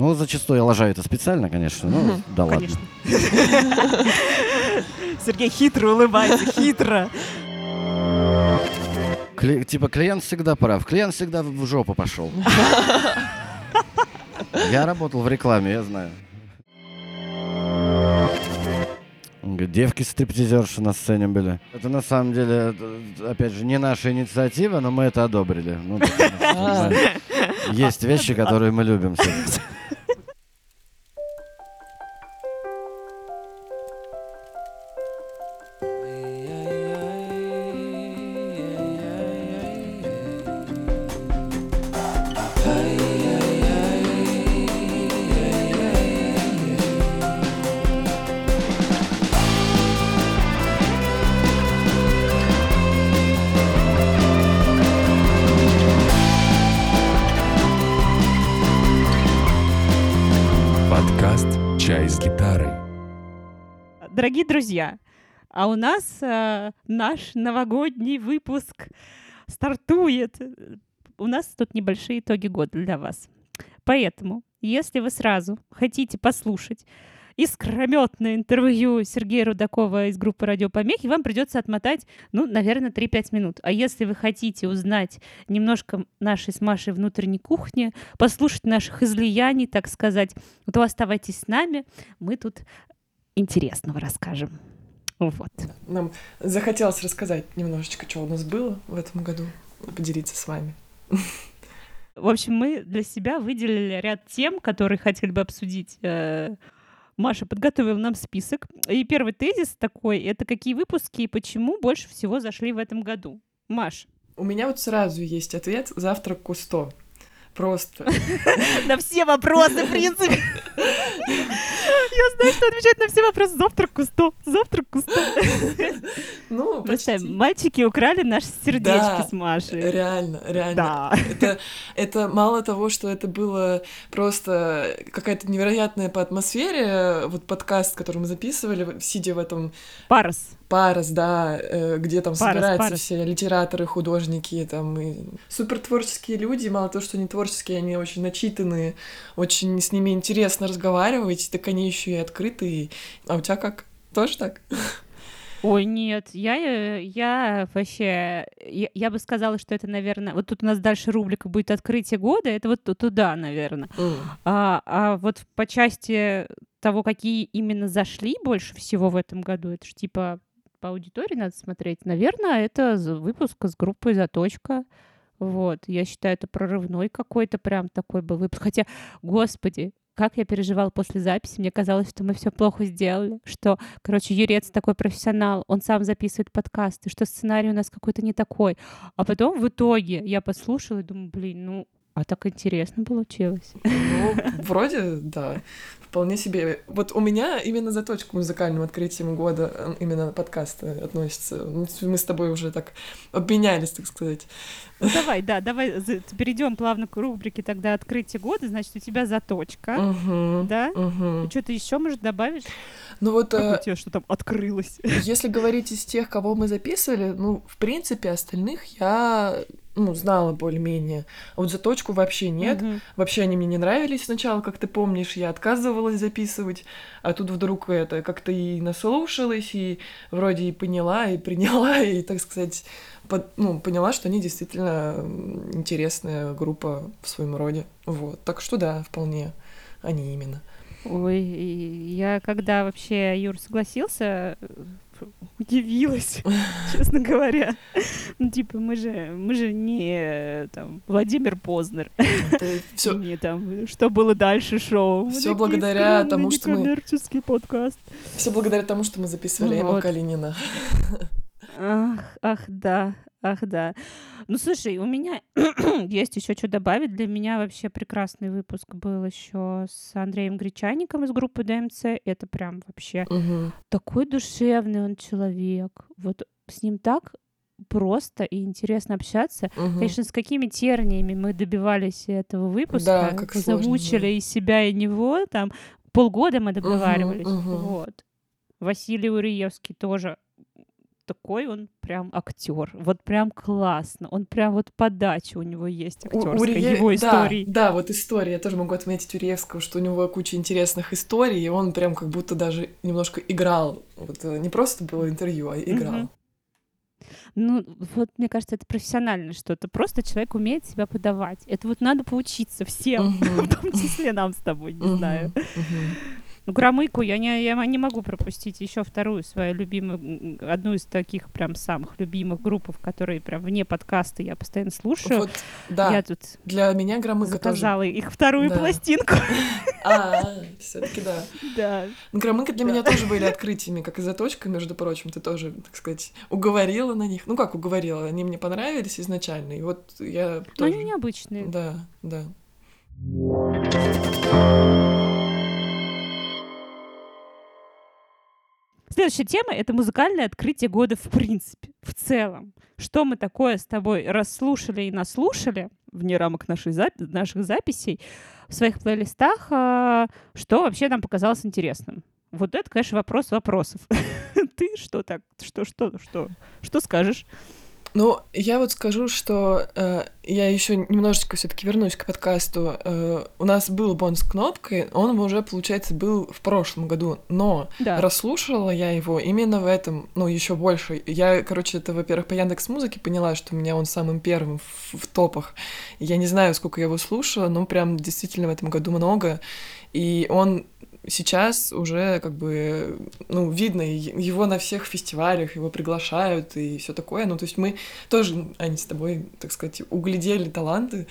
Ну, зачастую я лажаю это специально, конечно, ну, да ладно. Конечно. Сергей хитро улыбается, хитро. Кли- типа клиент всегда прав, клиент всегда в жопу пошел. Я работал в рекламе, я знаю. Он говорит, Девки стриптизерши на сцене были. Это на самом деле, это, опять же, не наша инициатива, но мы это одобрили. Ну, потому что, да, Есть вещи, которые мы любим. всё-таки. Друзья, а у нас э, наш новогодний выпуск стартует. У нас тут небольшие итоги года для вас. Поэтому, если вы сразу хотите послушать искрометное интервью Сергея Рудакова из группы «Радиопомехи», вам придется отмотать, ну, наверное, 3-5 минут. А если вы хотите узнать немножко нашей с Машей внутренней кухни, послушать наших излияний, так сказать, то оставайтесь с нами. Мы тут интересного расскажем. Вот. Нам захотелось рассказать немножечко, что у нас было в этом году, поделиться с вами. В общем, мы для себя выделили ряд тем, которые хотели бы обсудить. Э, Маша подготовила нам список. И первый тезис такой — это какие выпуски и почему больше всего зашли в этом году. Маш, У меня вот сразу есть ответ «Завтрак Кусто». Просто. на все вопросы, в принципе. Я знаю, что отвечать на все вопросы. Завтрак кусто, завтрак кусто. Ну, почти. мальчики украли наши сердечки с Машей. Реально, реально. Да. Это, это мало того, что это было просто какая-то невероятная по атмосфере, вот подкаст, который мы записывали, сидя в этом Парус. Парус, да, э, где там Парус, собираются Парус. все литераторы, художники, там и супер творческие люди, мало того, что они творческие, они очень начитанные, очень с ними интересно разговаривать, так они еще и открытые. А у тебя как? Тоже так? Ой, нет, я, э, я вообще, я, я бы сказала, что это, наверное, вот тут у нас дальше рубрика будет открытие года, это вот ту- туда, наверное. М. А, а вот по части того, какие именно зашли больше всего в этом году, это же типа по аудитории надо смотреть. Наверное, это выпуск с группой «Заточка». Вот, я считаю, это прорывной какой-то прям такой был выпуск. Хотя, господи, как я переживала после записи, мне казалось, что мы все плохо сделали, что, короче, Юрец такой профессионал, он сам записывает подкасты, что сценарий у нас какой-то не такой. А потом в итоге я послушала и думаю, блин, ну, а так интересно получилось. Ну, вроде, да. Вполне себе. Вот у меня именно заточка к музыкальным открытиям года, э, именно подкасты относится. Ну, Мы с тобой уже так обменялись, так сказать. Ну давай, да, давай перейдем плавно к рубрике тогда открытие года. Значит, у тебя заточка, Мгм, да? мгм. Что-то еще, может, добавить? Ну вот, Как э, у тебя что там открылось? если говорить из тех, кого мы записывали, ну, в принципе, остальных я, ну, знала более-менее. А вот заточку вообще нет. Мгм. Вообще они мне не нравились сначала, как ты помнишь, я отказывалась записывать, а тут вдруг это как-то и наслушалась, и вроде и поняла, и приняла, и, так сказать, под- ну, поняла, что они действительно интересная группа в своем роде. Вот. Так что да, вполне они именно. Ой, я когда вообще Юр согласился, удивилась, честно говоря. Ну, типа, мы же, мы же не там Владимир Познер, Все, не там, что было дальше шоу. Такие благодаря тому, что мы- некоммерческий подкаст. все благодаря тому, что мы записывали Ну вот. Калинина. Ах, ах, да, ах, да. Ну, слушай, у меня есть еще что добавить. Для меня вообще прекрасный выпуск был еще с Андреем Гречаником из группы ДМЦ. Это прям вообще Мгм. такой душевный он человек. Вот с ним так просто и интересно общаться. Мгм. Конечно, с какими терниями мы добивались этого выпуска. Да, как Замучили и себя, и него. Там полгода мы договаривались. мгм. Вот. Василий Уриевский тоже такой он прям актер. Вот прям классно. Он прям вот подача у него есть У- у актерская, Рие- его да. Да, вот история. Я тоже могу отметить у Риевского, что у него куча интересных историй, и он прям как будто даже немножко играл. Вот э, не просто было интервью, а играл. Мгм. Ну, вот мне кажется, это профессионально что-то. Просто человек умеет себя подавать. Это вот надо поучиться всем, в том числе нам с тобой, не знаю. Ну, Громыку я не, я не могу пропустить еще вторую свою любимую, одну из таких прям самых любимых групп, которые прям вне подкаста я постоянно слушаю. Вот, да, Я тут для меня Громыка тоже. заказала их вторую Да. пластинку. А, все таки да. Да. Ну, Громыка для Да. меня тоже были открытиями, как и заточка, между прочим. Ты тоже, так сказать, уговорила на них. Ну, как уговорила? Они мне понравились изначально, и вот я Но тоже... они необычные. Да, да. Следующая тема — это музыкальное открытие года в принципе, в целом. Что мы такое с тобой расслушали и наслушали вне рамок нашей запи- наших записей в своих плейлистах, а, что вообще нам показалось интересным? Вот это, конечно, вопрос вопросов. Ты что так? Что, что, что? Что скажешь? Ну, я вот скажу, что э, я еще немножечко все-таки вернусь к подкасту. Э, у нас был бон с кнопкой, он уже, получается, был в прошлом году, но Да. расслушала я его именно в этом, ну, еще больше. Я, короче, это, во-первых, по Яндекс Музыке поняла, что у меня он самым первым в, в топах. Я не знаю, сколько я его слушала, но прям действительно в этом году много. И он сейчас уже как бы, ну, видно, его на всех фестивалях, его приглашают и все такое. Ну, то есть мы тоже, Аня, с тобой, так сказать, углядели таланты.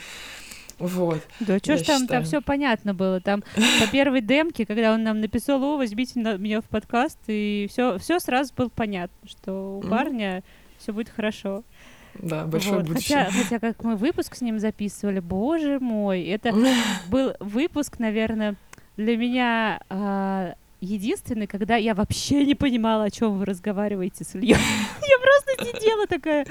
Вот. Да что ж там, там все понятно было. Там по первой демке, когда он нам написал, о, возьмите на- меня в подкаст, и все, все сразу было понятно, что у парня все будет хорошо. Да, большое Вот. будущее. Хотя, хотя как мы выпуск с ним записывали, боже мой, это был выпуск, наверное, для меня а, единственный, когда я вообще не понимала, о чем вы разговариваете с Ильей. Я просто сидела такая,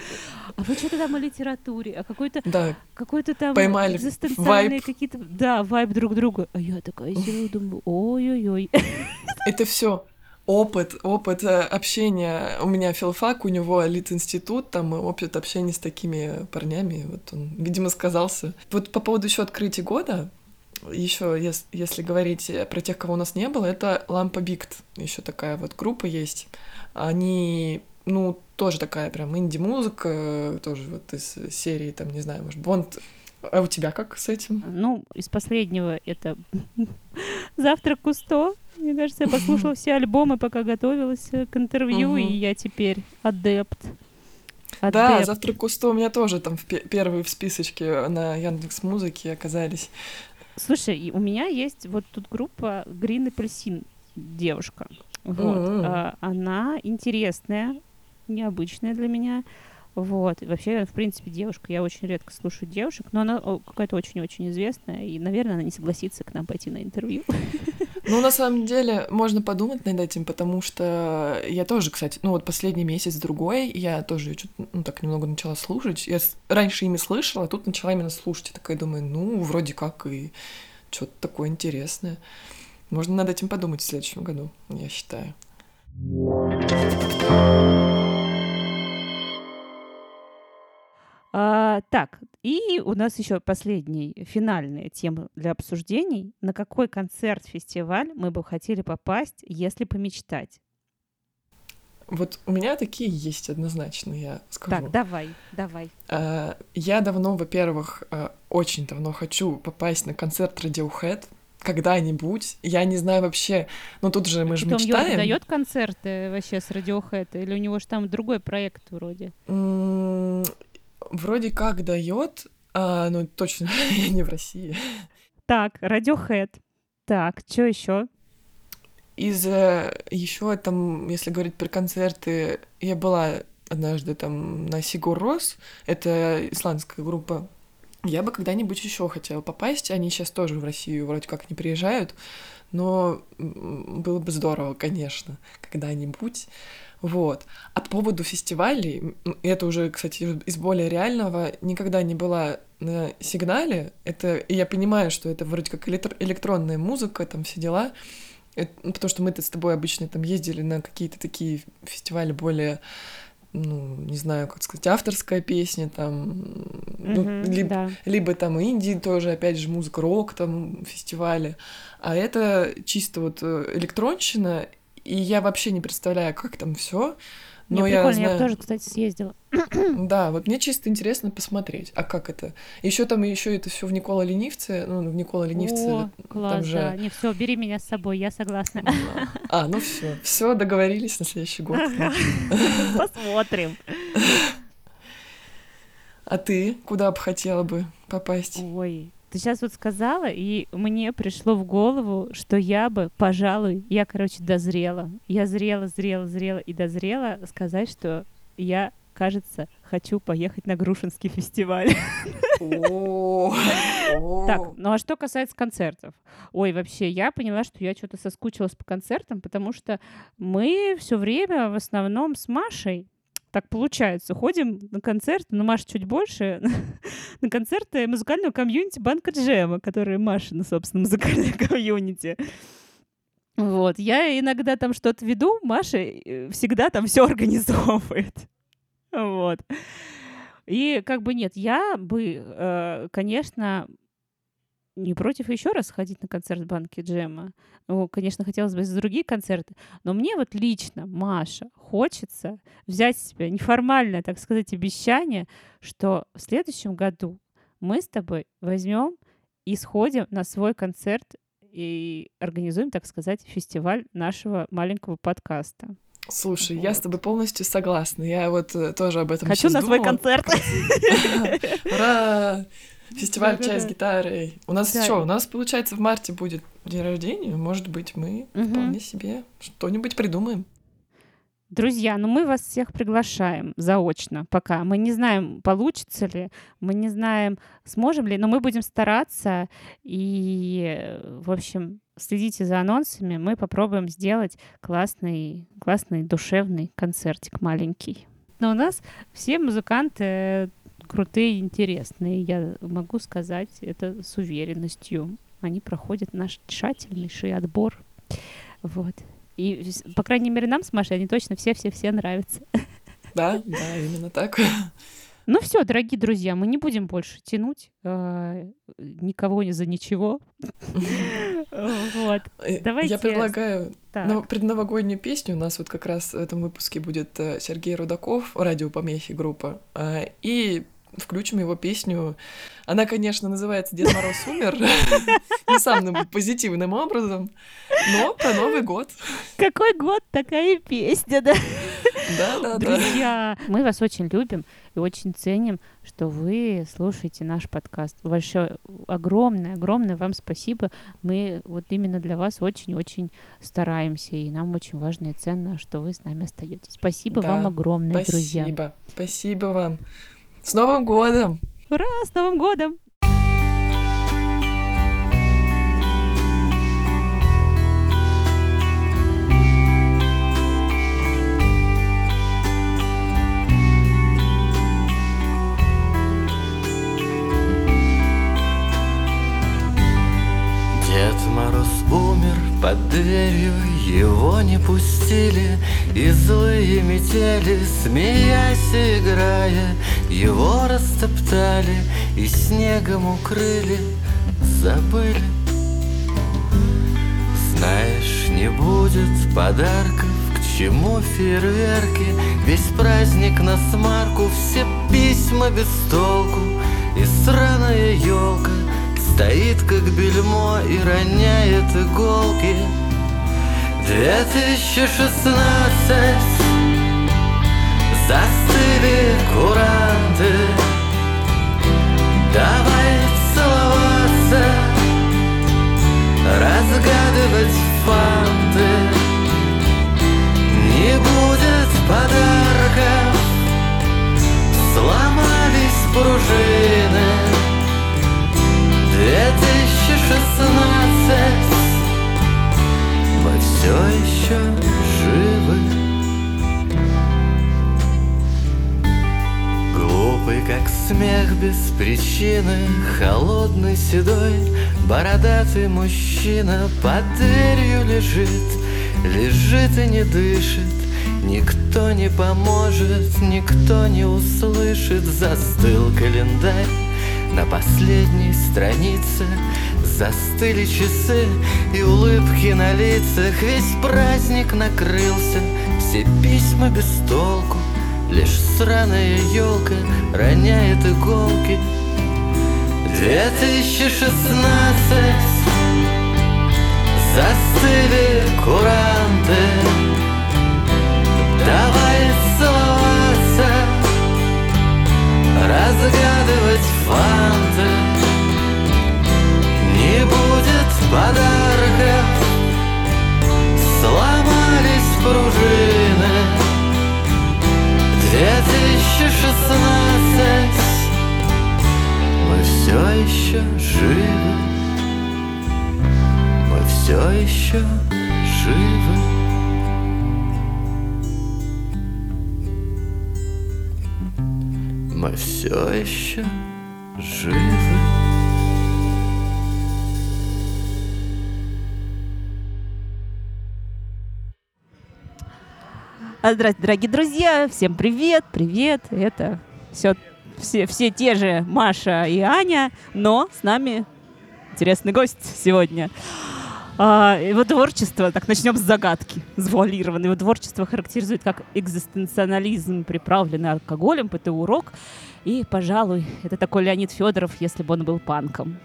а вы что-то там о литературе, о какой-то Да, какой-то там Поймали экзистенциальные какие-то, да, вайб друг друга. А я такая сижу, думаю, ой-ой-ой. это все опыт, опыт э, общения. У меня филфак, у него лит-институт, там опыт общения с такими парнями. Вот он, видимо, сказался. Вот по поводу еще открытия года, еще если говорить про тех, кого у нас не было, это Лампа Бикт. Еще такая вот группа есть. Они, ну, тоже такая прям инди-музыка, э, тоже вот из серии, там, не знаю, может, Бонд. А у тебя как с этим? Ну, из последнего это «Завтрак Кусто». Мне кажется, я послушала все альбомы, пока готовилась э, к интервью, и я теперь адепт. Да, Адепт. завтрак Кусто у меня тоже там в пе- первые в списочке на Яндекс Музыке оказались. Слушай, у меня есть вот тут группа Green Apelsin, девушка. Вот. М. А, Она интересная, необычная для меня. Вот. Вообще, в принципе, девушка. Я очень редко слушаю девушек, но она какая-то очень-очень известная. И, наверное, она не согласится к нам пойти на интервью. Ну, на самом деле, можно подумать над этим, потому что я тоже, кстати, ну вот последний месяц-другой, я тоже ну, так немного начала слушать. Я раньше ими слышала, а тут начала именно слушать. Я такая думаю, ну, вроде как и что-то такое интересное. Можно над этим подумать в следующем году, я считаю. А, так, и у нас еще последняя финальная тема для обсуждений. На какой концерт, фестиваль мы бы хотели попасть, если помечтать? Вот у меня такие есть однозначно, я скажу. Так, давай, давай. А, Я давно, во-первых, а, очень давно хочу попасть на концерт Radiohead когда-нибудь. Я не знаю вообще, ну тут же мы же мечтаем. дает концерты вообще с Radiohead? Или у него же там другой проект вроде? Вроде как дает, а, ну точно не в России. Так, Radiohead. Так, что еще? Из еще там, если говорить про концерты, я была однажды там на Сигур Рос, это исландская группа. Я бы когда-нибудь еще хотела попасть. Они сейчас тоже в Россию вроде как не приезжают, но было бы здорово, конечно, когда-нибудь. Вот. А по поводу фестивалей, это уже, кстати, из более реального, никогда не была на сигнале. Это, и я понимаю, что это вроде как электро- электронная музыка, там все дела. Это- ну, потому что мы-то с тобой обычно там ездили на какие-то такие фестивали более ну, не знаю, как сказать, авторская песня, там, ну, Мгм, либо, да. либо там инди тоже, опять же, музыка рок, там, фестивали. А это чисто вот э, электронщина, и я вообще не представляю, как там все. Но я прикольно, я, знаю... бы тоже, кстати, съездила. Да, вот мне чисто интересно посмотреть, а как это? Еще там еще это все в Никола Ленивце, ну, в Никола Ленивце О, класс, же- да. Не, все, бери меня с собой, я согласна. Да. А, ну все, все договорились на следующий год. Посмотрим. А ты куда бы хотела бы попасть? Ой, ты сейчас вот сказала, и мне пришло в голову, что я бы, пожалуй, я, короче, дозрела. Я зрела, зрела, зрела и дозрела сказать, что я, кажется, хочу поехать на Грушинский фестиваль. Так, ну а что касается концертов? Ой, вообще, я поняла, что я что-то соскучилась по концертам, потому что мы все время в основном с Машей так получается. Ходим на концерты, ну, Маша чуть больше, на концерты музыкального комьюнити Банка Джема, который Маша, ну, собственно, музыкальное комьюнити. Вот, я иногда там что-то веду, Маша э, всегда там все организовывает. Вот. И как бы нет, я бы, э, конечно, не против еще раз ходить на концерт Банки Джема. Ну, конечно, хотелось бы за другие концерты. Но мне вот лично, Маша, хочется взять себе неформальное, так сказать, обещание, что в следующем году мы с тобой возьмем и сходим на свой концерт и организуем, так сказать, фестиваль нашего маленького подкаста. Слушай, я с Вот. тобой полностью согласна. Я вот э, тоже об этом Хочу щас на свой думала. концерт. Ура! Фестиваль Да-да-да. «Чай с гитарой». У нас Да. что? У нас, получается, в марте будет день рождения. Может быть, мы Мгм. вполне себе что-нибудь придумаем. Друзья, ну мы вас всех приглашаем заочно пока. Мы не знаем, получится ли, мы не знаем, сможем ли, но мы будем стараться. И, в общем, следите за анонсами. Мы попробуем сделать классный, классный душевный концертик маленький. Но у нас все музыканты крутые и интересные. Я могу сказать это с уверенностью. Они проходят наш тщательнейший отбор. Вот. И, по крайней мере, нам с Машей они точно все-все-все нравятся. Да, да, именно так. Ну все, дорогие друзья, мы не будем больше тянуть э, никого ни за ничего. Вот. Э, Давайте Я предлагаю предновогоднюю песню. У нас вот как раз в этом выпуске будет э, Сергей Рудаков, радиопомехи группа. А, И включим его песню. Она, конечно, называется «Дед Мороз умер». Не самым позитивным образом, но про Новый год. Какой год, такая песня, да? Да-да-да. Друзья, мы вас очень любим и очень ценим, что вы слушаете наш подкаст. Большое, огромное, огромное вам спасибо. Мы вот именно для вас очень-очень стараемся, и нам очень важно и ценно, что вы с нами остаетесь. Спасибо Да, вам огромное, друзья. Спасибо. Спасибо вам. С Новым годом! Ура, с Новым годом! Дверью, его не пустили И злые метели, смеясь играя Его растоптали и снегом укрыли Забыли. Знаешь, не будет подарков К чему фейерверки Весь праздник на смарку Все письма без толку И сраная елка Стоит как бельмо и роняет иголки 2016 Застыли куранты. Давай целоваться. Разгадывать фанты Не будет подарков. Сломались пружины. 2016 Мы все еще живы. Глупый, как смех без причины Холодный, седой, бородатый мужчина Под дверью лежит, лежит и не дышит. Никто не поможет, никто не услышит Застыл календарь на последней странице Застыли часы и улыбки на лицах Весь праздник накрылся, все письма без толку Лишь сраная елка роняет иголки. 2016 Застыли куранты. Давай целоваться Разгадывать фанты Не будет подарков Сломались пружины. 2016 Мы все еще живы. Мы все еще живы. Мы все еще живы Здравствуйте, дорогие друзья, всем привет, привет. Это все, все, все те же Маша и Аня, но с нами интересный гость сегодня. А, его творчество, так начнем с загадки, завуалированное. Его творчество характеризует как экзистенциализм, приправленный алкоголем, ПТУ-рок. И, пожалуй, это такой Леонид Федоров, если бы он был панком.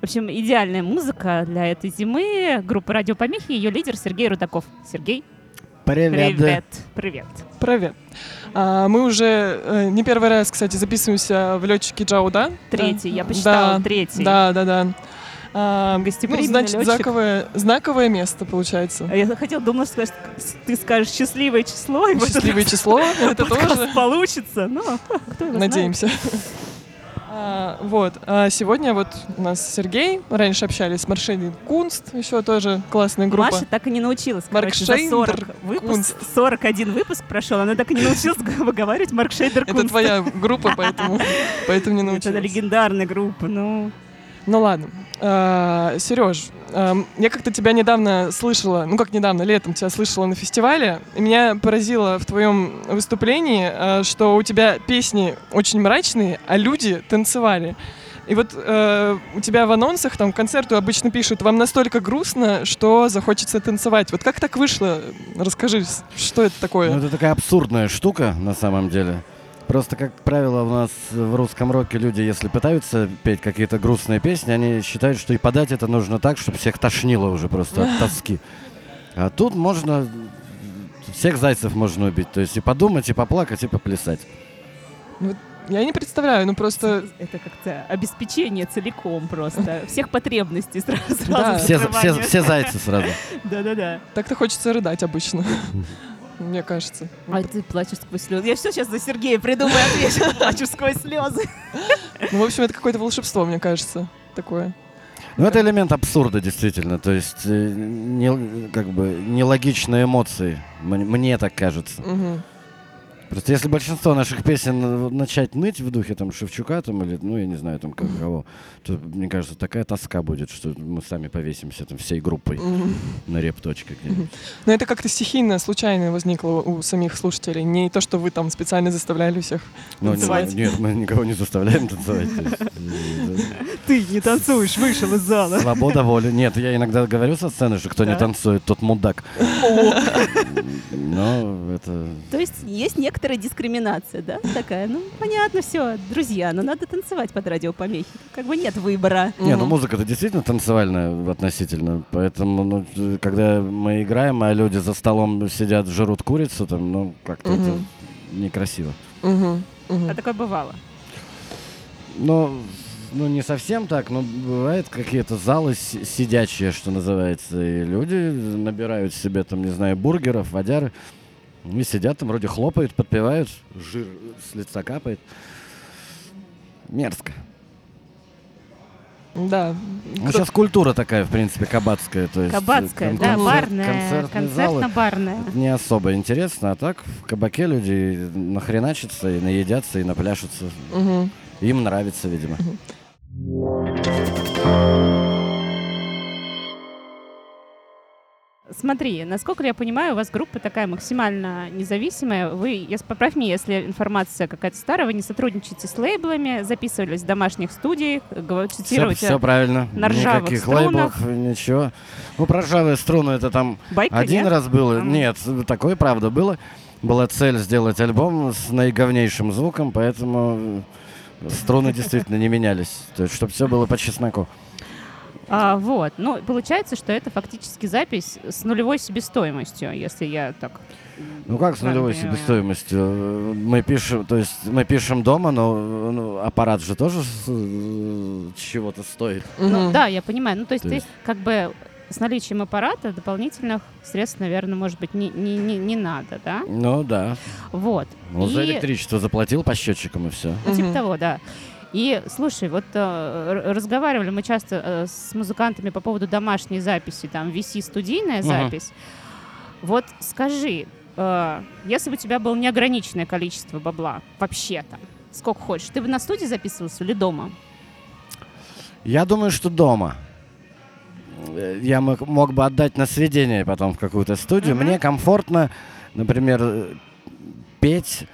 В общем, идеальная музыка для этой зимы. Группа «Радиопомехи», ее лидер Сергей Рудаков. Сергей, Привет. привет. Привет. Привет. А, мы уже э, не первый раз, кстати, записываемся в летчике Джау, да? Третий, я посчитала, Да, третий. Да, да, да. А, ну, Гостеприимный значит, летчик. знаковое, знаковое место, получается. А Я хотела, думала, что ты скажешь счастливое число, и Счастливое число, это тоже. получится. Ну, кто его знает. А, Вот. А сегодня вот у нас Сергей. Раньше общались с Маршелей Кунст, еще тоже классная группа. Маша так и не научилась, Марк за 40 Шейдер выпуск, Кунст. 41 выпуск прошел, она так и не научилась выговаривать Маркшейдер Это Кунст. твоя группа, поэтому, поэтому не Это научилась. легендарная группа, ну... Ну ладно. Сереж, я как-то тебя недавно слышала, ну как недавно, летом тебя слышала на фестивале, и меня поразило в твоем выступлении, э, что у тебя песни очень мрачные, а люди танцевали. И вот э, у тебя в анонсах, там, концерту обычно пишут, вам настолько грустно, что захочется танцевать. Вот как так вышло? Расскажи, что это такое? Ну, это такая абсурдная штука, на самом деле. Просто, как правило, у нас в русском роке люди, если пытаются петь какие-то грустные песни, они считают, что и подать это нужно так, чтобы всех тошнило уже просто от тоски. А тут можно... Всех зайцев можно убить. То есть и подумать, и поплакать, и поплясать. Я не представляю, ну просто... Это как-то обеспечение целиком просто. Всех потребностей сразу. Да. сразу Все, все, все зайцы сразу. Да-да-да. Так-то хочется рыдать обычно. Мне кажется. А ты плачешь сквозь слезы. Я все сейчас за Сергея придумаю отвечу. Плачу сквозь слезы. Ну, в общем, это какое-то волшебство, мне кажется, такое. Ну, это элемент абсурда, действительно. То есть, э, не, как бы, нелогичные эмоции. Мне, мне так кажется. Мгм. Просто если большинство наших песен э, начать ныть в духе там Шевчука там или, ну, я не знаю, там как- кого, то, мне кажется, такая тоска будет, что мы сами повесимся там всей группой на репточке где-нибудь. Но это как-то стихийно, случайно возникло у самих слушателей. Не то, что вы там специально заставляли всех. Ну, Танцевать. нет, мы никого не заставляем танцевать. э, Ты не танцуешь, вышел из зала. Свобода воли. Нет, я иногда говорю со сцены, что кто не танцует, тот мудак. Но это... То есть есть некоторая дискриминация, да? Такая, ну, понятно, все, друзья, но надо танцевать под радиопомехи. Как бы нет выбора. Не, ну музыка-то действительно танцевальная относительно, поэтому, ну, э, когда мы играем, а люди за столом сидят, жрут курицу, там, ну, как-то это Мгм. некрасиво. Мгм. Мгм. А такое бывало. Но, ну, не совсем так, но бывают какие-то залы си- сидячие, что называется, и люди набирают себе, там, не знаю, бургеров, водяры, и сидят там, вроде хлопают, подпевают, жир с лица капает. Мерзко. Да. Ну, Кто- сейчас культура такая, в принципе, кабацкая. То есть, э, Кабацкая, кон- да, концерт- барная, концертно-барная. не особо интересно, а так в кабаке люди нахреначатся и наедятся, и напляшутся. Мгм. Им нравится, видимо. Смотри, насколько я понимаю, у вас группа такая максимально независимая. Вы, поправь меня, если информация какая-то старая, вы не сотрудничаете с лейблами, записывались в домашних студиях, говор- Все, цитируете все правильно. на ржавых Никаких струнах. лейблов, ничего. Ну, про ржавые струны это там байка, один нет? раз было. Ага. Нет, такое правда было. Была цель сделать альбом с наиговнейшим звуком, поэтому струны действительно не менялись. То есть, чтобы все было по чесноку. А, вот. Ну, получается, что это фактически запись с нулевой себестоимостью, если я так... Ну как с нулевой понимаю. себестоимостью? Мы пишем, то есть мы пишем дома, но ну, аппарат же тоже э, чего-то стоит. Ну, да, я понимаю. Ну, то есть То ты есть- как бы с наличием аппарата дополнительных средств, наверное, может быть, не, не, не, не надо, да? Ну да. Вот. Ну, за И- электричество заплатил по счетчикам и все. Ну, типа того, да. И слушай, вот э, разговаривали мы часто э, с музыкантами по поводу домашней записи, там VC студийная Мгм. запись. Вот скажи, э, если бы у тебя было неограниченное количество бабла, вообще там, сколько хочешь, ты бы на студии записывался или дома? Я думаю, что дома. Э, Я мог, мог бы отдать на сведение потом в какую-то студию. Мгм. Мне комфортно, например, э, петь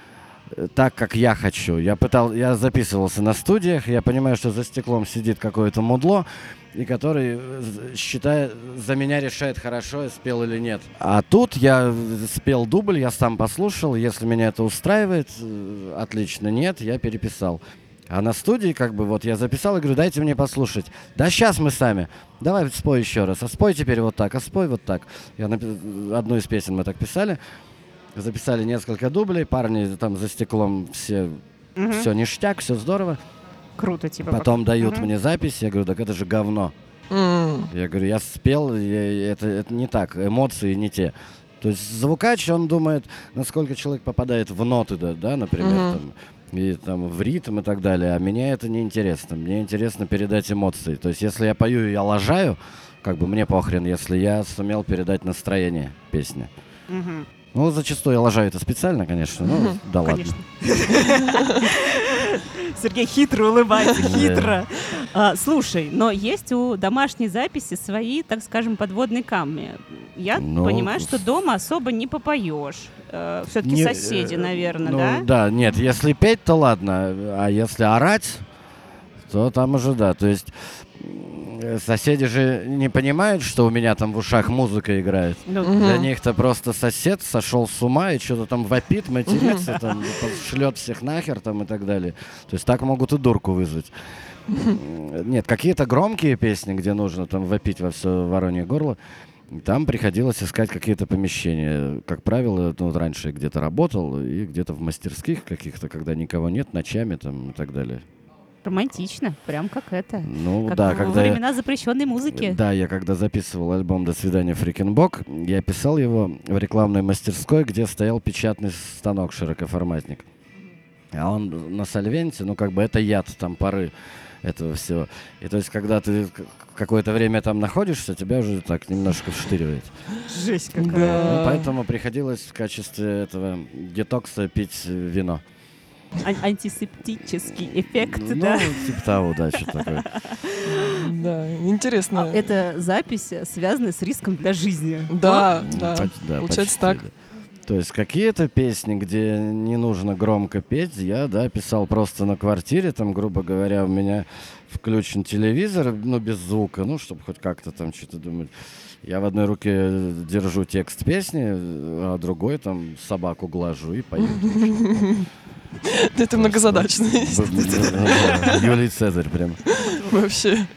так, как я хочу. Я пытал, я записывался на студиях, я понимаю, что за стеклом сидит какое-то мудло, и который э, считает, за меня решает, хорошо я спел или нет. А тут я э, спел дубль, я сам послушал, если меня это устраивает, э, отлично, нет, я переписал. А на студии, как бы, вот я записал и говорю, дайте мне послушать. Да сейчас мы сами. Давай спой еще раз. А спой теперь вот так, а спой вот так. Я напи- одну из песен мы так писали. Записали несколько дублей. Парни там за стеклом все, Мгм. все ништяк, все здорово. Круто, типа. Потом дают Мгм. мне запись. Я говорю, так это же говно. М. Я говорю, я спел, я- это, это не так, эмоции не те. То есть звукач, он думает, насколько человек попадает в ноты, да, да например, Мгм. там, и там в ритм и так далее. А мне это не интересно. Мне интересно передать эмоции. То есть если я пою и я лажаю, как бы мне похрен, если я сумел передать настроение песни. Мгм. Ну, зачастую я лажаю это специально, конечно. Ну, да ладно. Конечно. Сергей хитро улыбается, хитро. А, слушай, но есть у домашней записи свои, так скажем, подводные камни. Я Ну, понимаю, что дома особо не попоешь. Все-таки Не, соседи, э, наверное, ну, да? Да, нет, если петь, то ладно, а если орать, то там уже да. То есть соседи же не понимают, что у меня там в ушах музыка играет. Ну, Мгм. Для них-то просто сосед сошел с ума и что-то там вопит, матерится, там, шлет всех нахер там и так далее. То есть так могут и дурку вызвать. Нет, какие-то громкие песни, где нужно там вопить во все воронье горло, там приходилось искать какие-то помещения. Как правило, ну, вот раньше я где-то работал, и где-то в мастерских каких-то, когда никого нет, ночами там и так далее. Романтично, прям как это. Ну Как да, во когда я- времена запрещенной музыки. Да, я когда записывал альбом «До свидания, Фрикенбок», я писал его в рекламной мастерской, где стоял печатный станок широкоформатник. А он на сольвенте, ну как бы это яд там пары этого всего. И то есть, когда ты какое-то время там находишься, тебя уже так немножко вштыривает. Жесть Да. Ну, поэтому приходилось в качестве этого детокса пить вино. Ан- антисептический эффект, ну, да? типа того, да, что такое. Да, интересно. А Это запись, связанная с риском для жизни. Да, Ну, да. Получается так. да. То есть какие-то песни, где не нужно громко петь, я, да, писал просто на квартире, там, грубо говоря, у меня включен телевизор, ну, без звука, ну, чтобы хоть как-то там что-то думать. Я в одной руке держу текст песни, а другой там собаку глажу и пою. Это многозадачный. Да, Юлий Цезарь прям. Вообще.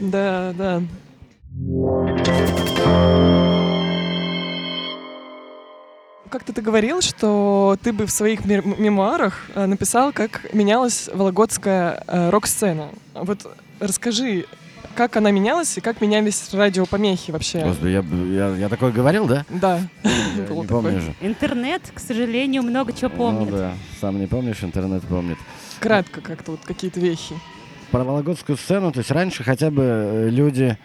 Да, да. Как-то ты говорил, что ты бы в своих мемуарах э, написал, как менялась вологодская э, рок-сцена. Вот расскажи, как она менялась и как менялись радиопомехи вообще. Господи, я, я, я такой говорил, да? Да. Я не такое. помню же. Интернет, к сожалению, много чего помнит. Ну да, сам не помнишь, интернет помнит. Кратко как-то вот какие-то вехи. Про вологодскую сцену, то есть раньше хотя бы э, люди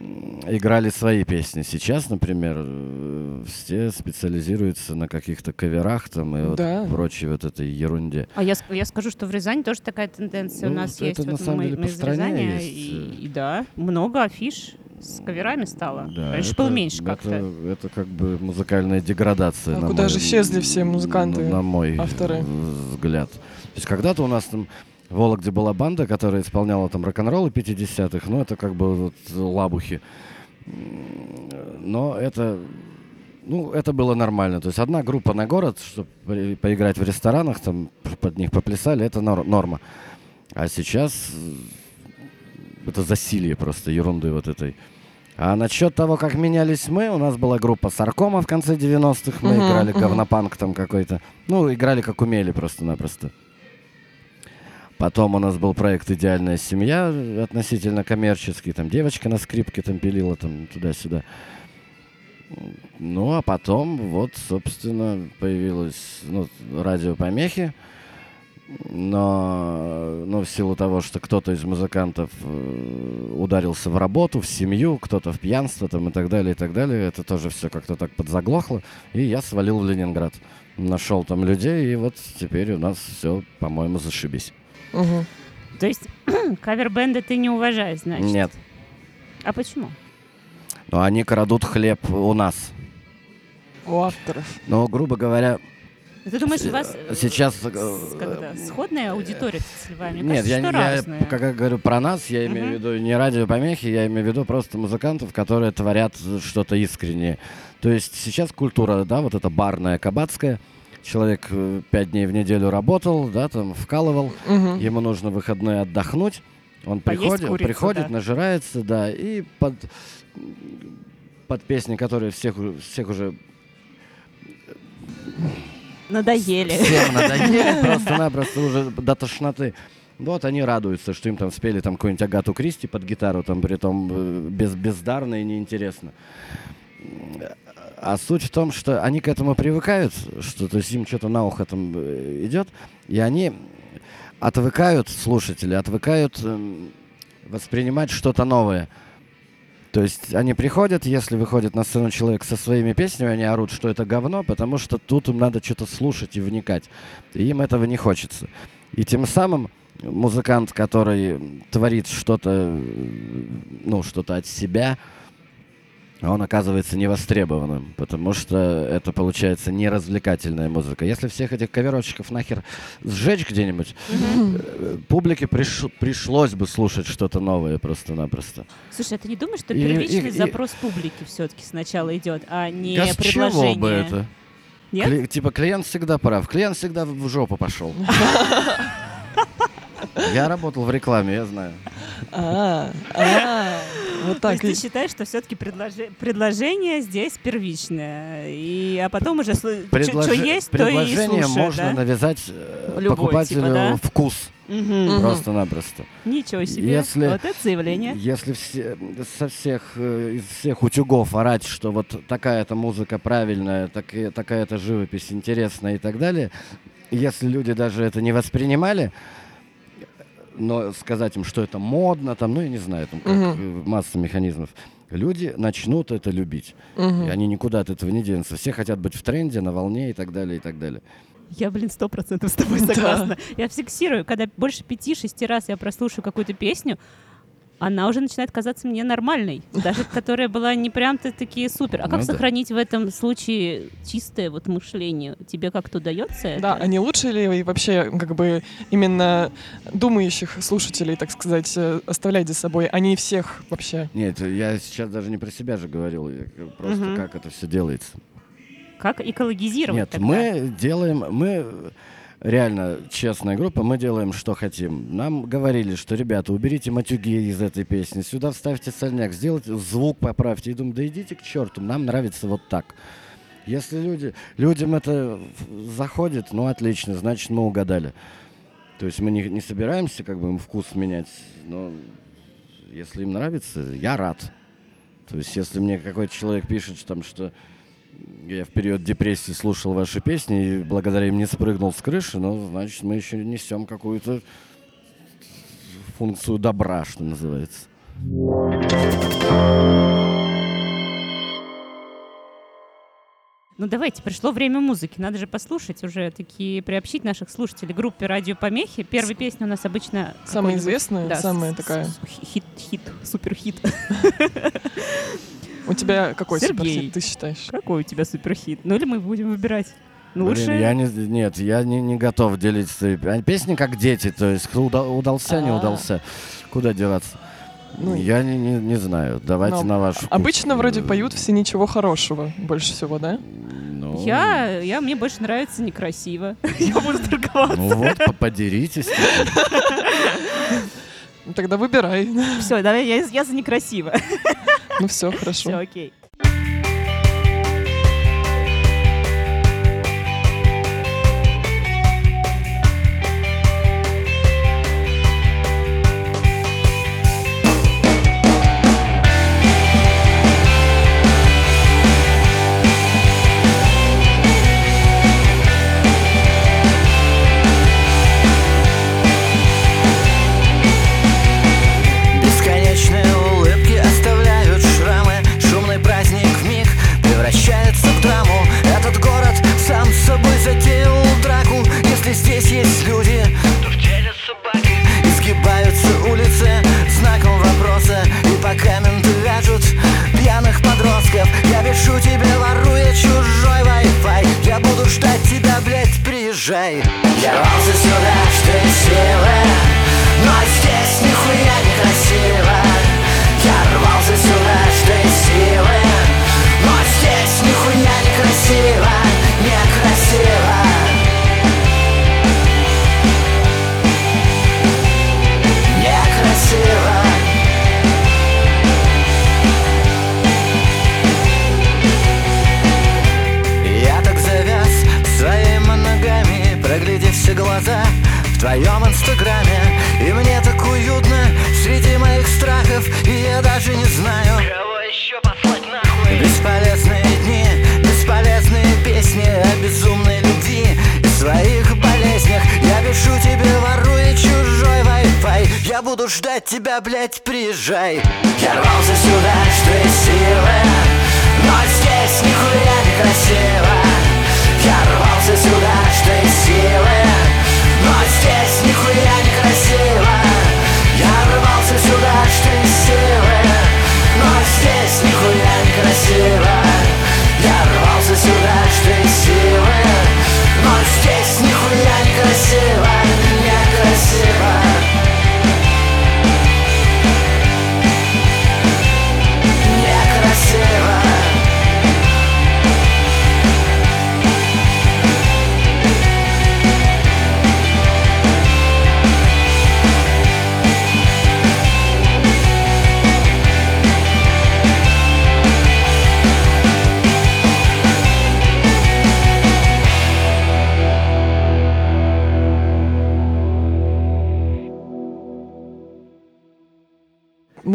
играли свои песни. Сейчас, например, э, все специализируются на каких-то каверах там и вот Да. прочей вот этой ерунде. А я, я скажу, что в Рязани тоже такая тенденция у Ну, нас это есть. на Вот самом мы, деле мы по из стране Рязани, есть, и, э. и да, много афиш. с каверами стало? Да, Раньше это- было меньше это- как-то. Это, как бы музыкальная деградация. А на куда мой- же исчезли все музыканты, На, на мой авторы? взгляд. То есть когда-то у нас там Вологде была банда, которая исполняла там рок-н-ролл 50-х, ну это как бы вот лабухи. Но это, ну, это было нормально. То есть одна группа на город, чтобы поиграть в ресторанах, там под них поплясали, это нор- норма. А сейчас это засилье просто ерунды вот этой. А насчет того, как менялись мы, у нас была группа Саркома в конце 90-х, мы Мгм, играли мгм. говнопанк там какой-то. Ну, играли как умели просто-напросто. Потом у нас был проект «Идеальная семья», относительно коммерческий. Там девочка на скрипке там пилила там туда-сюда. Ну, а потом вот, собственно, появилось ну, радиопомехи. Но, но в силу того, что кто-то из музыкантов э, ударился в работу, в семью, кто-то в пьянство там, и так далее, и так далее, это тоже все как-то так подзаглохло. И я свалил в Ленинград. Нашел там людей, и вот теперь у нас все, по-моему, зашибись. Мгм. То есть кавер-бенды ты не уважаешь, значит? Нет. А почему? Но они крадут хлеб у нас. У авторов. Но, грубо говоря, Ты думаешь, у вас э, сейчас... с- э, когда, сходная аудитория целевая? Мне Нет, кажется, я, я, как я говорю про нас, я имею в Мгм. виду не радиопомехи, я имею в виду просто музыкантов, которые творят что-то искреннее. То есть сейчас культура, да, вот эта барная, кабацкая. Человек э, пять дней в неделю работал, да, там вкалывал, Мгм. ему нужно выходной отдохнуть. Он Поесть приходит, курицу, приходит, да. нажирается, да, и под, под песни, которые всех, всех уже Надоели. Всем надоели просто-напросто уже до тошноты. Вот они радуются, что им там спели там какую-нибудь Агату Кристи под гитару, там при том э, без, бездарно и неинтересно. А суть в том, что они к этому привыкают, что то есть им что-то на ухо там э, идет, и они отвыкают, слушатели, отвыкают эм, воспринимать что-то новое. То есть они приходят, если выходит на сцену человек со своими песнями, они орут, что это говно, потому что тут им надо что-то слушать и вникать. И им этого не хочется. И тем самым музыкант, который творит что-то, э, ну, что-то от себя, он оказывается невостребованным, потому что это получается не развлекательная музыка. Если всех этих каверочков нахер сжечь где-нибудь, э, публике приш- пришлось бы слушать что-то новое просто-напросто. Слушай, а ты не думаешь, что И- первичный и- и- запрос публики все-таки сначала идет, а не Да с чего предложение? бы это? Нет? Кли- типа клиент всегда прав. Клиент всегда в жопу пошел. Я работал в рекламе, я знаю. А, а, вот То так. есть ты считаешь, что все-таки предложение здесь первичное, и, а потом уже что Предложи- есть, то и предложение можно да? навязать э, Любой, покупателю типа, да? вкус. Мгм. Просто-напросто. Ничего себе. Если- Вот это заявление. Если все, со всех, э, из всех утюгов орать, что вот такая-то музыка правильная, так- такая-то живопись интересная и так далее, если люди даже это не воспринимали, но сказать им, что это модно, там, ну, я не знаю, там как э, масса механизмов, люди начнут это любить. Мгм. И они никуда от этого не денутся. Все хотят быть в тренде, на волне и так далее, и так далее. Я, блин, сто процентов с тобой Да. согласна. Я фиксирую, когда больше пяти-шести раз я прослушаю какую-то песню, она уже начинает казаться мне нормальной, даже которая была не прям-то такие супер. А как Ну да. сохранить в этом случае чистое вот мышление? Тебе как-то удается Да, это? а не лучше ли и вообще как бы именно думающих слушателей, так сказать, э, оставлять за собой, а не всех вообще? Нет, я сейчас даже не про себя же говорил, я просто Мгм. как это все делается. Как экологизировать Нет, тогда? мы делаем, мы реально честная группа, мы делаем, что хотим. Нам говорили, что, ребята, уберите матюги из этой песни, сюда вставьте сольняк, сделайте звук, поправьте. И думаю, да идите к черту, нам нравится вот так. Если люди, людям это заходит, ну отлично, значит мы угадали. То есть мы не, не собираемся как бы им вкус менять, но если им нравится, я рад. То есть если мне какой-то человек пишет, что там, что я в период депрессии слушал ваши песни и благодаря им не спрыгнул с крыши, ну, значит, мы еще несем какую-то функцию добра, что называется. Ну давайте, пришло время музыки. Надо же послушать уже, такие приобщить наших слушателей группе «Радио Помехи». Первая песня у нас обычно... Самая известная, да, самая с- такая. Хит, хит, суперхит. У тебя какой Сергей. суперхит, ты считаешь? Какой у тебя суперхит? Ну или мы будем выбирать? Ну, Блин, лучше... я не, нет, я не, не готов делиться. А Песни как дети, то есть кто уда- удался, не А. удался. Куда деваться? Ну, я не, не, не знаю. Давайте Ну, на ваш вкус. Обычно вроде Э, поют все ничего хорошего больше всего, да? ну, Я, я, мне больше нравится некрасиво. Я буду торговаться. Ну вот, по- подеритесь. Ну, Тогда выбирай. Все, давай, я, я за некрасиво. Ну все, Все, хорошо. окей.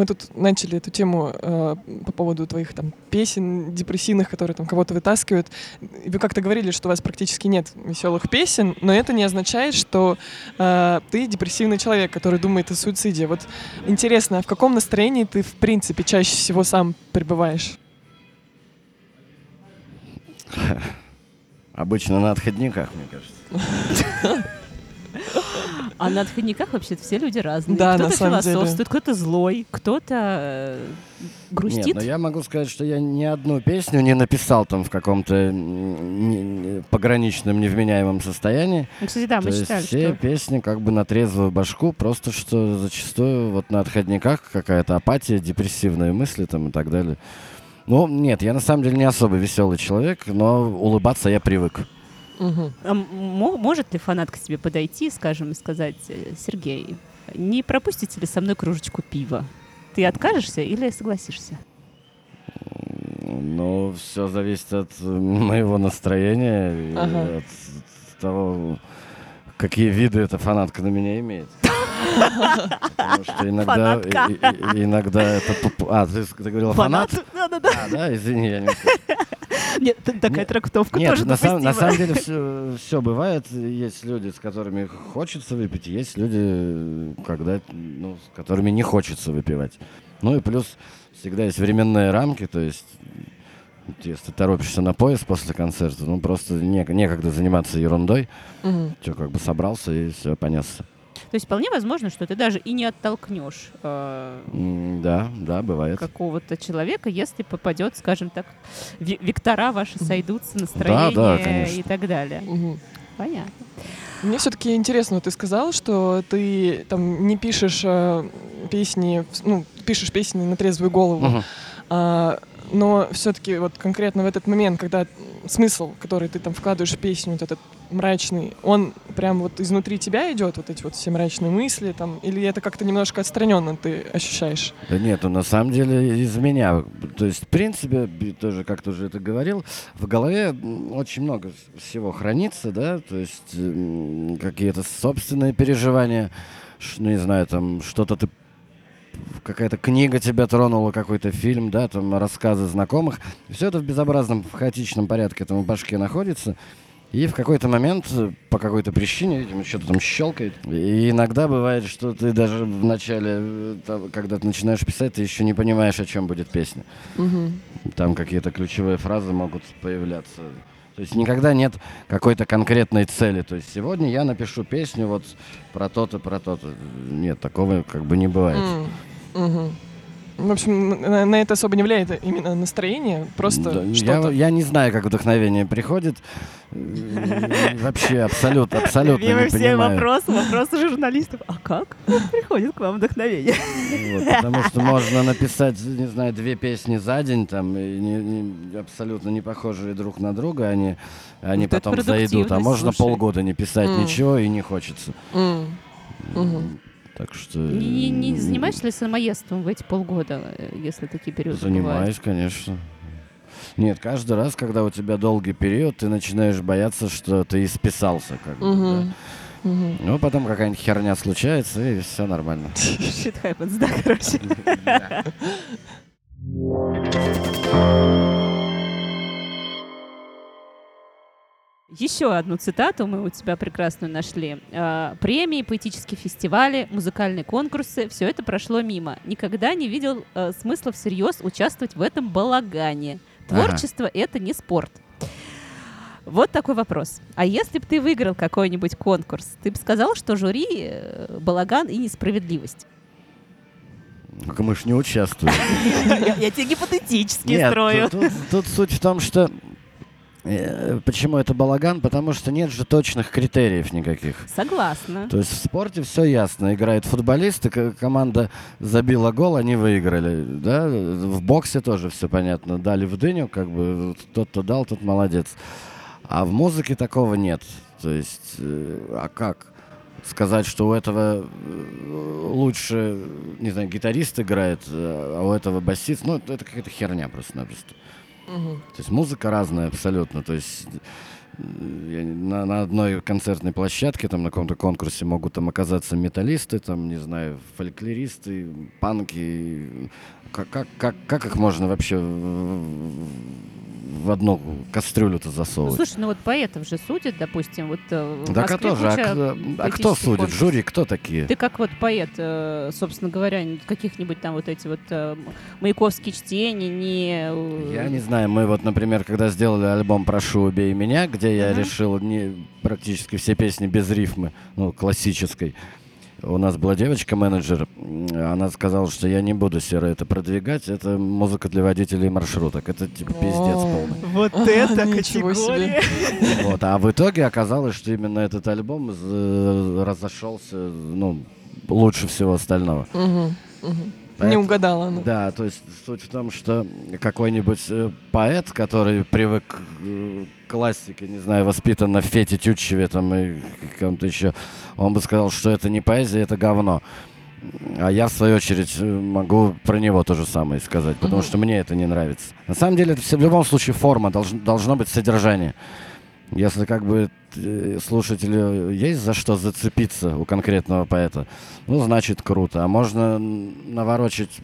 Мы тут начали эту тему э, по поводу твоих там песен депрессивных, которые там кого-то вытаскивают. И вы как-то говорили, что у вас практически нет веселых песен, но это не означает, что э, ты депрессивный человек, который думает о суициде. Вот интересно, а в каком настроении ты в принципе чаще всего сам пребываешь? Обычно на отходниках, мне кажется. А на отходниках вообще все люди разные. Да, кто-то на самом деле. философствует, кто-то злой, кто-то э, грустит. Нет, но я могу сказать, что я ни одну песню не написал там в каком-то пограничном невменяемом состоянии. Ну, Кстати, да, То мы есть считали, все что... песни как бы на трезвую башку, просто что зачастую вот на отходниках какая-то апатия, депрессивные мысли там и так далее. Ну, нет, я на самом деле не особо веселый человек, но улыбаться я привык. Мгм. А может ли фанатка к тебе подойти, скажем, и сказать, «Э, Сергей, не пропустите ли со мной кружечку пива? Ты откажешься или согласишься? Ну, все зависит от моего настроения и Ага. от того, какие виды эта фанатка на меня имеет. Потому что иногда, иногда это... А, ты, ты говорила фанат? Да-да-да. А, да, извини, я не. Нет, такая Нет, трактовка Нет, тоже на, сам- на самом деле все, все бывает. Есть люди, с которыми хочется выпить, есть люди, когда, ну, с которыми не хочется выпивать. Ну и плюс всегда есть временные рамки, то есть Если торопишься на поезд после концерта, ну просто не- некогда заниматься ерундой. Мгм. Все, как бы собрался и все, понесся. То есть вполне возможно, что ты даже и не оттолкнешь э, Да, да, бывает. какого-то человека, если попадет, скажем так, вектора ваши сойдутся, настроение да, конечно. и так далее. Мгм. Понятно. Мне все-таки интересно, ты сказал, что ты там не пишешь э, песни, ну, пишешь песни на трезвую голову, Мгм. А, но все-таки вот конкретно в этот момент, когда смысл, который ты там вкладываешь в песню, вот этот мрачный, он прям вот изнутри тебя идет, вот эти вот все мрачные мысли там, или это как-то немножко отстраненно ты ощущаешь? Да нет, ну на самом деле из меня. То есть, в принципе, тоже как-то уже это говорил, в голове очень много всего хранится, да, то есть какие-то собственные переживания, ну не знаю, там что-то ты какая-то книга тебя тронула, какой-то фильм, да, там рассказы знакомых. Все это в безобразном, в хаотичном порядке там в башке находится. И в какой-то момент, э, по какой-то причине, видимо, что-то там щелкает. И иногда бывает, что ты даже в начале, э, там, когда ты начинаешь писать, ты еще не понимаешь, о чем будет песня. Мгм. Там какие-то ключевые фразы могут появляться. То есть никогда нет какой-то конкретной цели. То есть сегодня я напишу песню вот про то-то, про то-то. Нет, такого как бы не бывает. Мгм. В общем, на, на это особо не влияет именно настроение, просто Да, что-то. я, я не знаю, как вдохновение приходит. Вообще, абсолютно, абсолютно не все вопросы, вопросы журналистов. А как приходит к вам вдохновение? Вот, потому что можно написать, не знаю, две песни за день, там, и не- не- абсолютно не похожие друг на друга, они, они Вот потом зайдут. А можно слушай. полгода не писать ничего и не хочется. Так что... Не, не м, занимаешься ли самоедством в эти полгода, э, если такие периоды Занимаюсь, конечно. Нет, каждый раз, когда у тебя долгий период, ты начинаешь бояться, что ты исписался. Как бы, Мгм. Мгм. да. Ну, потом какая-нибудь херня случается, и все нормально. Shit happens, да, короче. Еще одну цитату мы у тебя прекрасную нашли. А, Премии, поэтические фестивали, музыкальные конкурсы — все это прошло мимо. Никогда не видел э, смысла всерьез участвовать в этом балагане. Ага. Творчество — это не спорт. Вот такой вопрос. А если бы ты выиграл какой-нибудь конкурс, ты бы сказал, что жюри э, балаган и несправедливость? Только мы ж не участвуем. Я, тебе гипотетически Нет, строю. Тут, суть в том, что э, почему это балаган, потому что нет же точных критериев никаких. Согласна. То есть в спорте все ясно. Играют футболисты, к- команда забила гол, они выиграли. Да? В боксе тоже все понятно. Дали в дыню, как бы тот, кто дал, тот молодец. А в музыке такого нет. То есть, э, а как? Сказать, что у этого э, лучше, не знаю, гитарист играет, э, а у этого басист, ну, это какая-то херня просто-напросто. Мгм. То есть музыка разная абсолютно. То есть я на, на одной концертной площадке, там на каком-то конкурсе могут там оказаться металлисты, там, не знаю, фольклористы, панки. Как, как, как, как их можно вообще в, одну кастрюлю-то Ну, засовывать? слушай, ну вот поэтов же судят, допустим, вот э, в так а Москве тоже, а, кто- а кто судит? конкурсов. Жюри кто такие? Ты как вот поэт, э, собственно говоря, каких-нибудь там вот эти вот э, маяковские чтения, не... э, Я не знаю, мы вот, например, когда сделали альбом «Прошу, убей меня», где я Мгм. решил не, практически все песни без рифмы, ну, классической, у нас была девочка-менеджер, она сказала, что я не буду серо это продвигать, это музыка для водителей маршруток, это типа пиздец О. полный. Вот это категория! Вот, а в итоге оказалось, что именно этот альбом э, разошелся, ну, лучше всего остального. Мгм. Не угадала она. Да, то есть суть в том, что какой-нибудь э, поэт, который привык э, к классике, не знаю, воспитан на Фете Тютчеве там и ком-то еще, он бы сказал, что это не поэзия, это говно. А я, в свою очередь, э, могу про него то же самое сказать, потому Мгм. что мне это не нравится. На самом деле, это все в любом случае форма, должно, должно быть содержание. Если как бы э, слушателю есть за что зацепиться у конкретного поэта, ну, значит, круто. А можно наворочить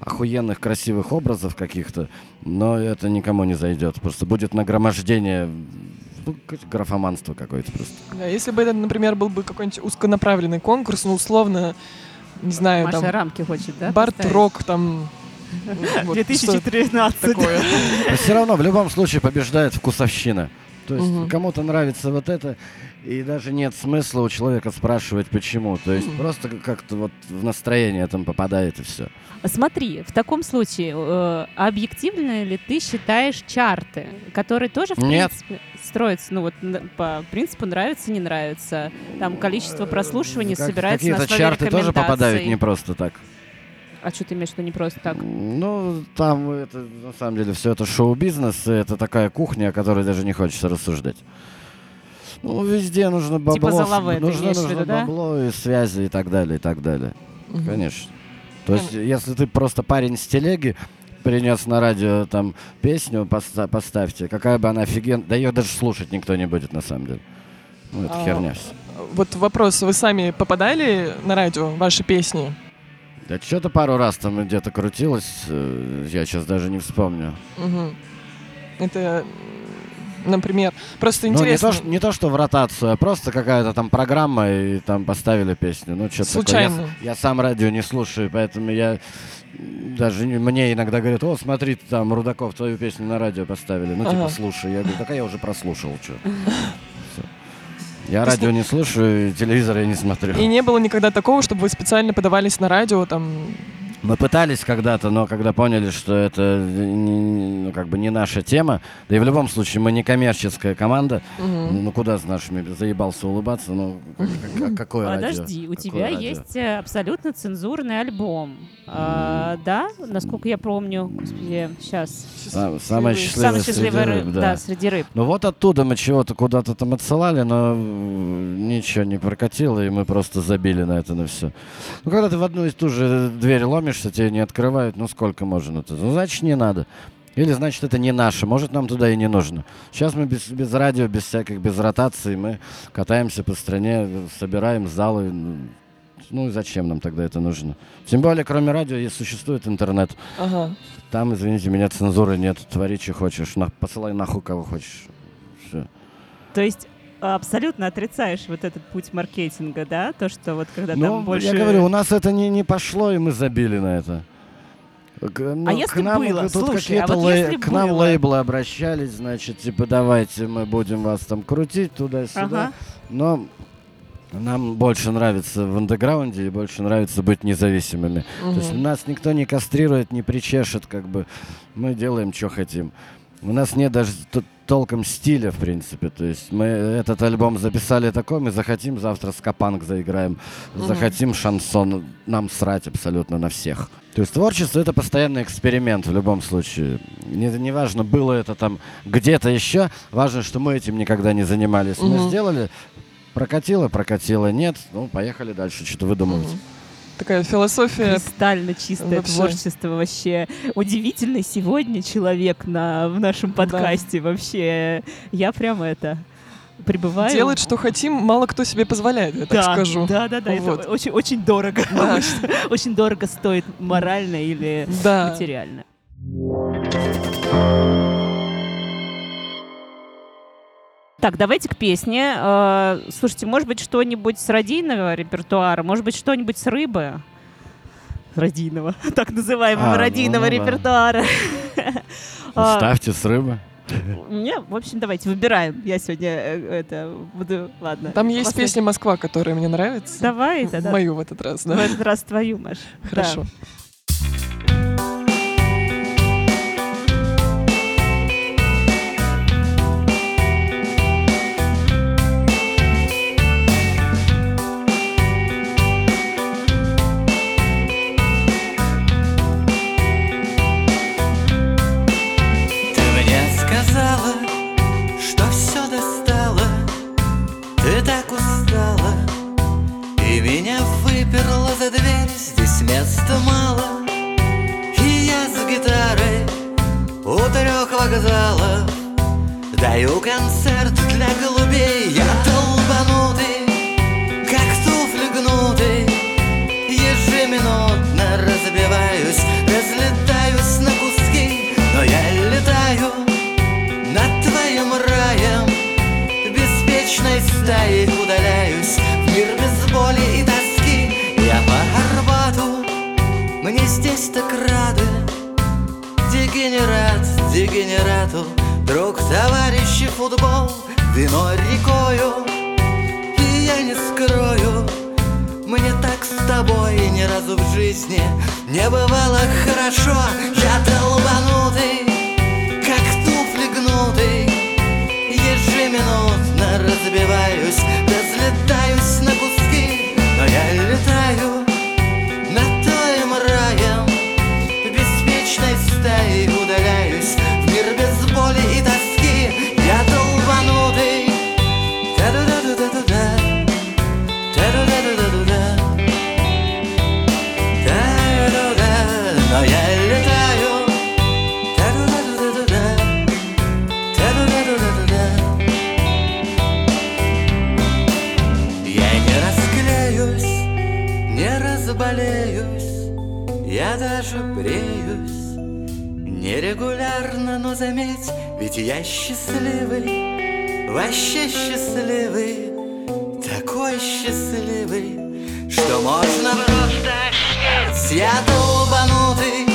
охуенных красивых образов каких-то, но это никому не зайдет. Просто будет нагромождение, ну, какое-то графоманство какое-то просто. Да, если бы это, например, был бы какой-нибудь узконаправленный конкурс, ну, условно, не знаю, Маша там, рамки хочет, да? бард-рок, там, Вот 2013. что такое. Но все равно в любом случае побеждает вкусовщина. То есть Мгм. кому-то нравится вот это, и даже нет смысла у человека спрашивать почему. То есть Мгм. просто как-то вот в настроение там попадает и все. Смотри, в таком случае, э, объективно ли ты считаешь чарты, которые тоже, в Нет. принципе, строятся, ну вот по принципу нравится, не нравится, там количество прослушиваний Как- собирается на Какие-то основе чарты тоже попадают не просто так. А что ты имеешь в виду не просто так? Ну, там это, на самом деле, все это шоу-бизнес, и это такая кухня, о которой даже не хочется рассуждать. Ну, везде нужно бабло. Типа Залаве ты нужно, нужно виду, да? бабло и связи и так далее, и так далее. Мгм. Конечно. То есть, если ты просто парень с телеги, принес на радио там песню, поста- поставьте, какая бы она офигенная, да ее даже слушать никто не будет на самом деле. Ну, это А, херня все. Вот вопрос, вы сами попадали на радио, ваши песни? Да что-то пару раз там где-то крутилось, э, я сейчас даже не вспомню. Мгм. Это, например, просто Ну, не интересно. то, не то, что в ротацию, а просто какая-то там программа, и там поставили песню. Ну, что Случайно. Я, я сам радио не слушаю, поэтому я даже не- мне иногда говорят, о, смотри, там Рудаков твою песню на радио поставили. Ну, типа, Ага. слушай. Я говорю, так а я уже прослушал, что. Я То радио не слушаю, телевизор я не смотрю. И не было никогда такого, чтобы вы специально подавались на радио, там, Мы пытались когда-то, но когда поняли, что это не- ну, как бы не наша тема, да и в любом случае мы не коммерческая команда, мгм. ну куда с нашими заебался улыбаться, ну как- как- какое радио? Подожди, у Какое тебя радио? есть э, абсолютно цензурный альбом. А, да, насколько я помню, господи, сейчас. Сам- самая счастливая Самый среди счастливый рыб, рыб, да. да. среди рыб. Ну вот оттуда мы чего-то куда-то там отсылали, но ничего не прокатило, и мы просто забили на это на все. Ну когда ты в одну и ту же дверь ломишься, тебе не открывают, ну сколько можно это? Ну значит не надо. Или значит это не наше, может нам туда и не нужно. Сейчас мы без, без радио, без всяких, без ротации, мы катаемся по стране, собираем залы. Ну и зачем нам тогда это нужно? Тем более, кроме радио, и существует интернет. Ага. Там, извините меня, цензуры нет. Твори, что хочешь. На- посылай нахуй, кого хочешь. Всё. То есть абсолютно отрицаешь вот этот путь маркетинга, да? То, что вот когда Ну, там больше... я говорю, у нас это не, не пошло, и мы забили на это. К- ну, А если к нам, было? Тут Слушай, а вот лей- если к нам лейблы обращались, значит, типа, давайте мы будем вас там крутить туда-сюда. Ага. Но нам больше нравится в андеграунде и больше нравится быть независимыми. То есть нас никто не кастрирует, не причешет, как бы мы делаем, что хотим. У нас нет даже т- толком стиля, в принципе. То есть мы этот альбом записали такой, мы захотим завтра скапанк заиграем, Мгм. захотим шансон, нам срать абсолютно на всех. То есть творчество это постоянный эксперимент в любом случае. Не, неважно, было это там где-то еще, важно, что мы этим никогда не занимались. Мы Мгм. сделали, прокатило, прокатило, нет, ну поехали дальше, что-то выдумывать. Мгм. Такая философия. Кристально чистое Вообще. творчество вообще. Удивительный сегодня человек на, в нашем подкасте. Вообще, я прям это пребываю. Делать, что хотим, мало кто себе позволяет, я так да, скажу. Да, да, да. Вот. Это очень, очень дорого. Да. Очень, очень дорого стоит морально или Да. материально. Так, давайте к песне. Э, Слушайте, может быть, что-нибудь с радийного репертуара, может быть, что-нибудь с рыбы? Радийного, так называемого А, ну, радийного ну да. репертуара. А, Ставьте с рыбы. Не, в общем, давайте выбираем. Я сегодня э, это буду, ладно. Там есть Послушай. песня «Москва», которая мне нравится. Давай, да, да. Мою в этот раз, В да. этот раз твою, Маш. Да. Хорошо. Ты Даю концерт для голубей Я долбанутый Как туфли гнутый Ежеминутно разбиваюсь Разлетаюсь на куски Но я летаю над твоим раем. Беспечной стаей удаляюсь В мир без боли и тоски. Я по Арбату Мне здесь так рады. Дегенерату Друг, товарищ и футбол, вино рекою И я не скрою, мне так с тобой ни разу в жизни не бывало хорошо. Я долбанутый, как туфли гнутый Ежеминутно разбиваюсь, разлетаюсь на разболеюсь Я даже бреюсь. Нерегулярно, но заметь Ведь я счастливый Вообще счастливый Такой счастливый Что можно просто Я долбанутый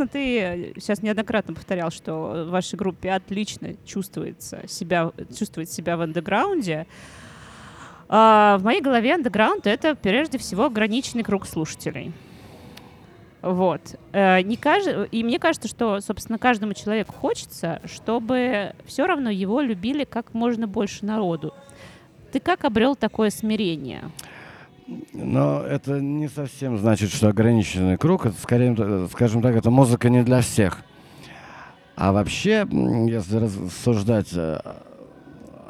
собственно, ты сейчас неоднократно повторял, что в вашей группе отлично чувствуется себя, чувствует себя в андеграунде. А, в моей голове андеграунд — это прежде всего ограниченный круг слушателей. Вот. Э, Не кажд- И мне кажется, что, собственно, каждому человеку хочется, чтобы все равно его любили как можно больше народу. Ты как обрел такое смирение? Но это не совсем значит, что ограниченный круг. Это скорее, э, скажем так, это музыка не для всех. А вообще, если рассуждать э,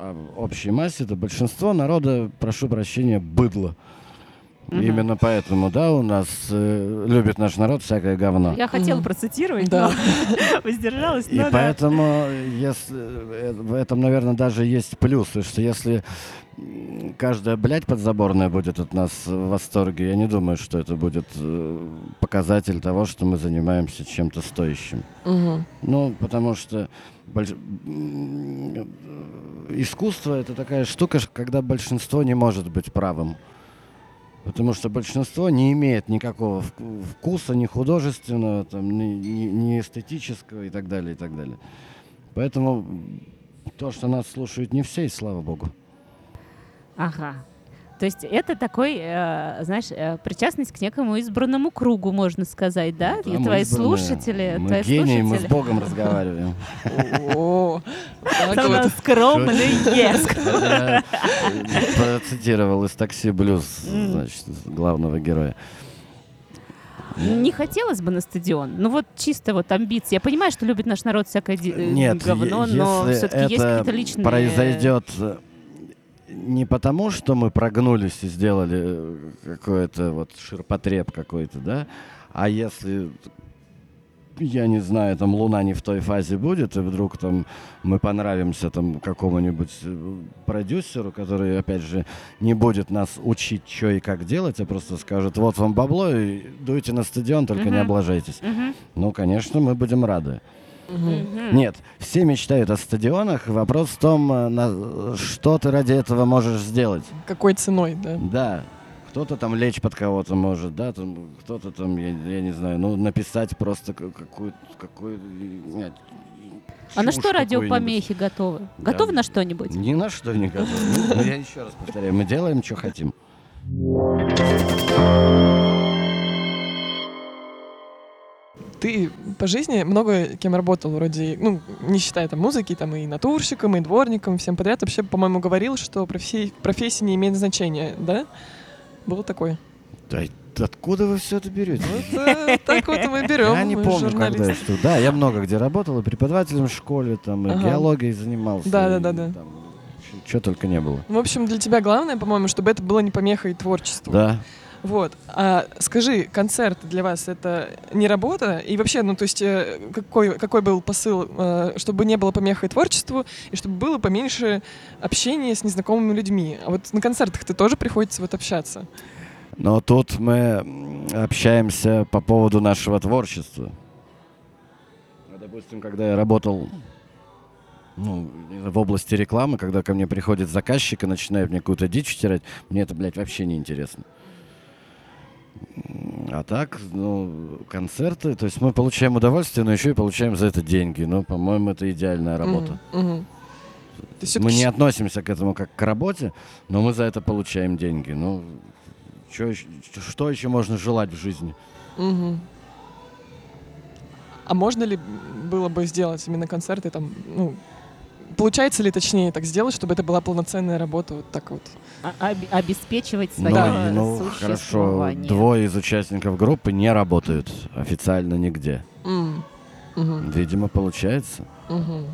об общей массе, то большинство народа, прошу прощения, быдло. Мгм. Именно поэтому, да, у нас э, любит наш народ всякое говно. Я хотела процитировать, Да. но воздержалась. И но да. поэтому, если, э, в этом, наверное, даже есть плюсы, что если каждая блядь подзаборная будет от нас в восторге, я не думаю, что это будет э, показатель того, что мы занимаемся чем-то стоящим. Ну, потому что больш- э, искусство это такая штука, когда большинство не может быть правым. Потому что большинство не имеет никакого вку- вкуса, ни художественного, там, ни, ни- ни эстетического и так далее, и так далее. Поэтому то, что нас слушают не все, и слава богу. Ага. То есть это такой, э, знаешь, э, причастность к некому избранному кругу, можно сказать, да? Да, И мы твои избранные. слушатели, Мы твои гении, мы с слушатели. Богом разговариваем. О, скромный, процитировал из «Такси Блюз», значит, главного героя. Не хотелось бы на стадион. Ну вот чисто вот амбиции. Я понимаю, что любит наш народ всякое Нет, говно, но если все-таки есть какие-то личные... произойдет не потому, что мы прогнулись и сделали э, какой-то вот ширпотреб какой-то, да, а если я не знаю, там Луна не в той фазе будет, и вдруг там мы понравимся там какому-нибудь э, продюсеру, который, опять же, не будет нас учить, что и как делать, а просто скажет, вот вам бабло, и дуйте на стадион, только не Мгм. облажайтесь. Мгм, Ну, конечно, мы будем рады. Мгм. Нет, все мечтают о стадионах. Вопрос в том, э, на- что ты ради этого можешь сделать. Какой ценой, да? Да, кто-то там лечь под кого-то может, да, там кто-то там, я, я не знаю, ну написать просто ка- какую нет, А на что радиопомехи готовы? Да. Готовы на что-нибудь? Ни на что не готов. Ну, ну, я еще раз повторяю, мы делаем, что хотим. Ты по жизни много кем работал, вроде, ну, не считая там музыки, там и натурщиком, и дворником, всем подряд. Вообще, по-моему, говорил, что профессия, профессия не имеет значения, да? Было такое. Да откуда вы все это берете? Вот э, так вот мы берем. Я не помню, когда я что. Да, я много где работал, и преподавателем в школе, там, и геологией занимался. Да, да, да, да. что только не было. В общем, для тебя главное, по-моему, чтобы это было не помехой творчеству. Да. Вот. А скажи, концерт для вас это не работа? И вообще, ну, то есть, э, какой, какой был посыл, э, чтобы не было помехой творчеству, и чтобы было поменьше общения с незнакомыми людьми? А вот на концертах ты тоже приходится вот общаться. Но тут мы общаемся по поводу нашего творчества. Ну, Допустим, когда я работал ну, в области рекламы, когда ко мне приходит заказчик и начинает мне какую-то дичь втирать, мне это, блядь, вообще не интересно. М, А так, ну, концерты, то есть мы получаем удовольствие, но еще и получаем за это деньги. Ну, по-моему, это идеальная работа. То есть Мы не относимся к этому как к работе, но мы за это получаем деньги. Ну, чё что еще можно желать в жизни? Мгм. А можно ли было бы сделать именно концерты там, ну, получается ли точнее так сделать, чтобы это была полноценная работа вот так вот? А- об- обеспечивать Ну, свое и, ну, хорошо, существование. двое из участников группы не работают официально нигде. М. Мгм. Видимо, получается. Мгм.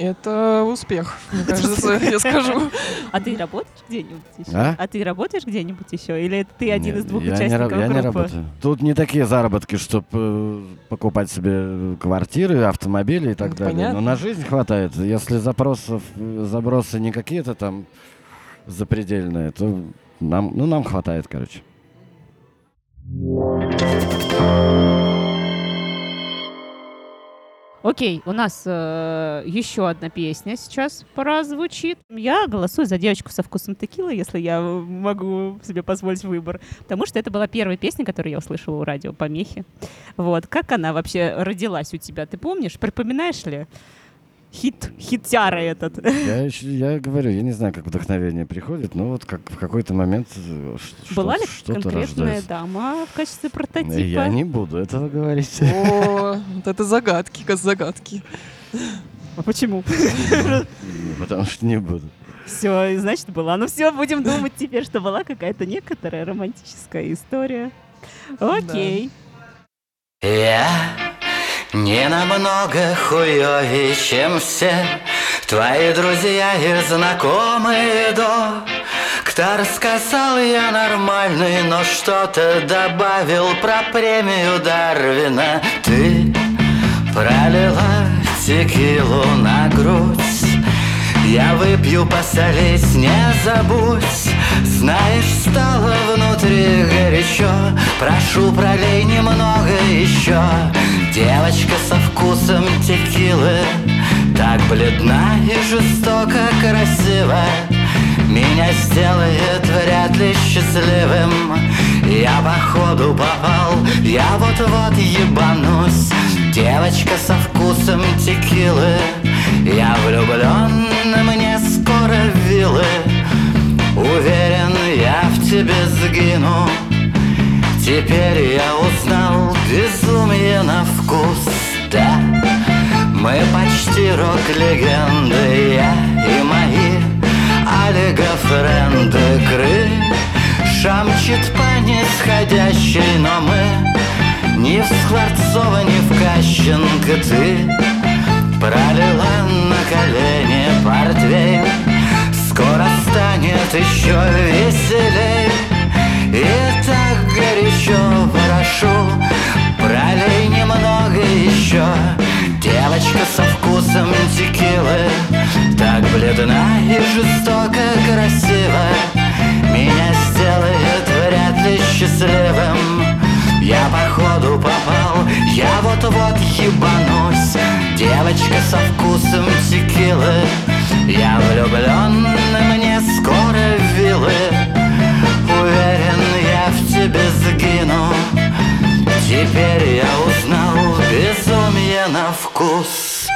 Это успех, мне кажется, я скажу. А ты работаешь где-нибудь еще? А? ты работаешь где-нибудь еще? Или это ты один Не, из двух я не участников ра- я не группы? работаю. Тут не такие заработки, чтобы покупать себе квартиры, автомобили и так Ну, далее. понятно. Но на жизнь хватает. Если запросов, э, забросы не какие-то там запредельные, то нам, ну, нам хватает, короче. Окей, у нас э, еще одна песня сейчас прозвучит. Я голосую за девочку со вкусом текилы, если я могу себе позволить выбор. Потому что это была первая песня, которую я услышала у радио Помехи. Вот. Как она вообще родилась у тебя? Ты помнишь? Припоминаешь ли? Хит, хитяра этот. Я, ещё- я говорю, я не знаю, как вдохновение приходит, но вот как в какой-то момент э, Была что- ли что-то конкретная рождается. дама в качестве прототипа? Я не буду этого говорить. О, вот это загадки, как загадки. А почему? Потому что не буду. Все, значит, была. Ну все, будем думать теперь, что была какая-то некоторая романтическая история. Окей. Я не намного хуёвее, чем все. Твои друзья и знакомые Доктор сказал, я нормальный, но что-то добавил про премию Дарвина. Ты пролила текилу на грудь. Я выпью, посолись, не забудь Знаешь, стало внутри горячо. Прошу, пролей немного еще. Девочка со вкусом текилы. Так бледна и жестоко красива. Меня сделает вряд ли счастливым. Я походу попал, я вот-вот ебанусь. Девочка со вкусом текилы. Я влюблен, мне скоро вилы Уверен, я в тебе сгину. Теперь я узнал безумие на вкус. Да, мы почти рок-легенды Я и мои олигофренды. Крыша мчит по нисходящей Но мы ни в Скворцова, ни в Кащенко. Ты пролила на колени портвейн Скоро станет еще веселей. И так горячо прошу Пролей немного еще. Девочка со вкусом текилы Так бледна и жестоко красива. Меня сделает вряд ли счастливым я походу попал, я вот-вот ебанусь. Девочка со вкусом текилы Я влюблен, мне скоро вилы. Уверен, я в тебе сгину. Теперь я узнал безумие на вкус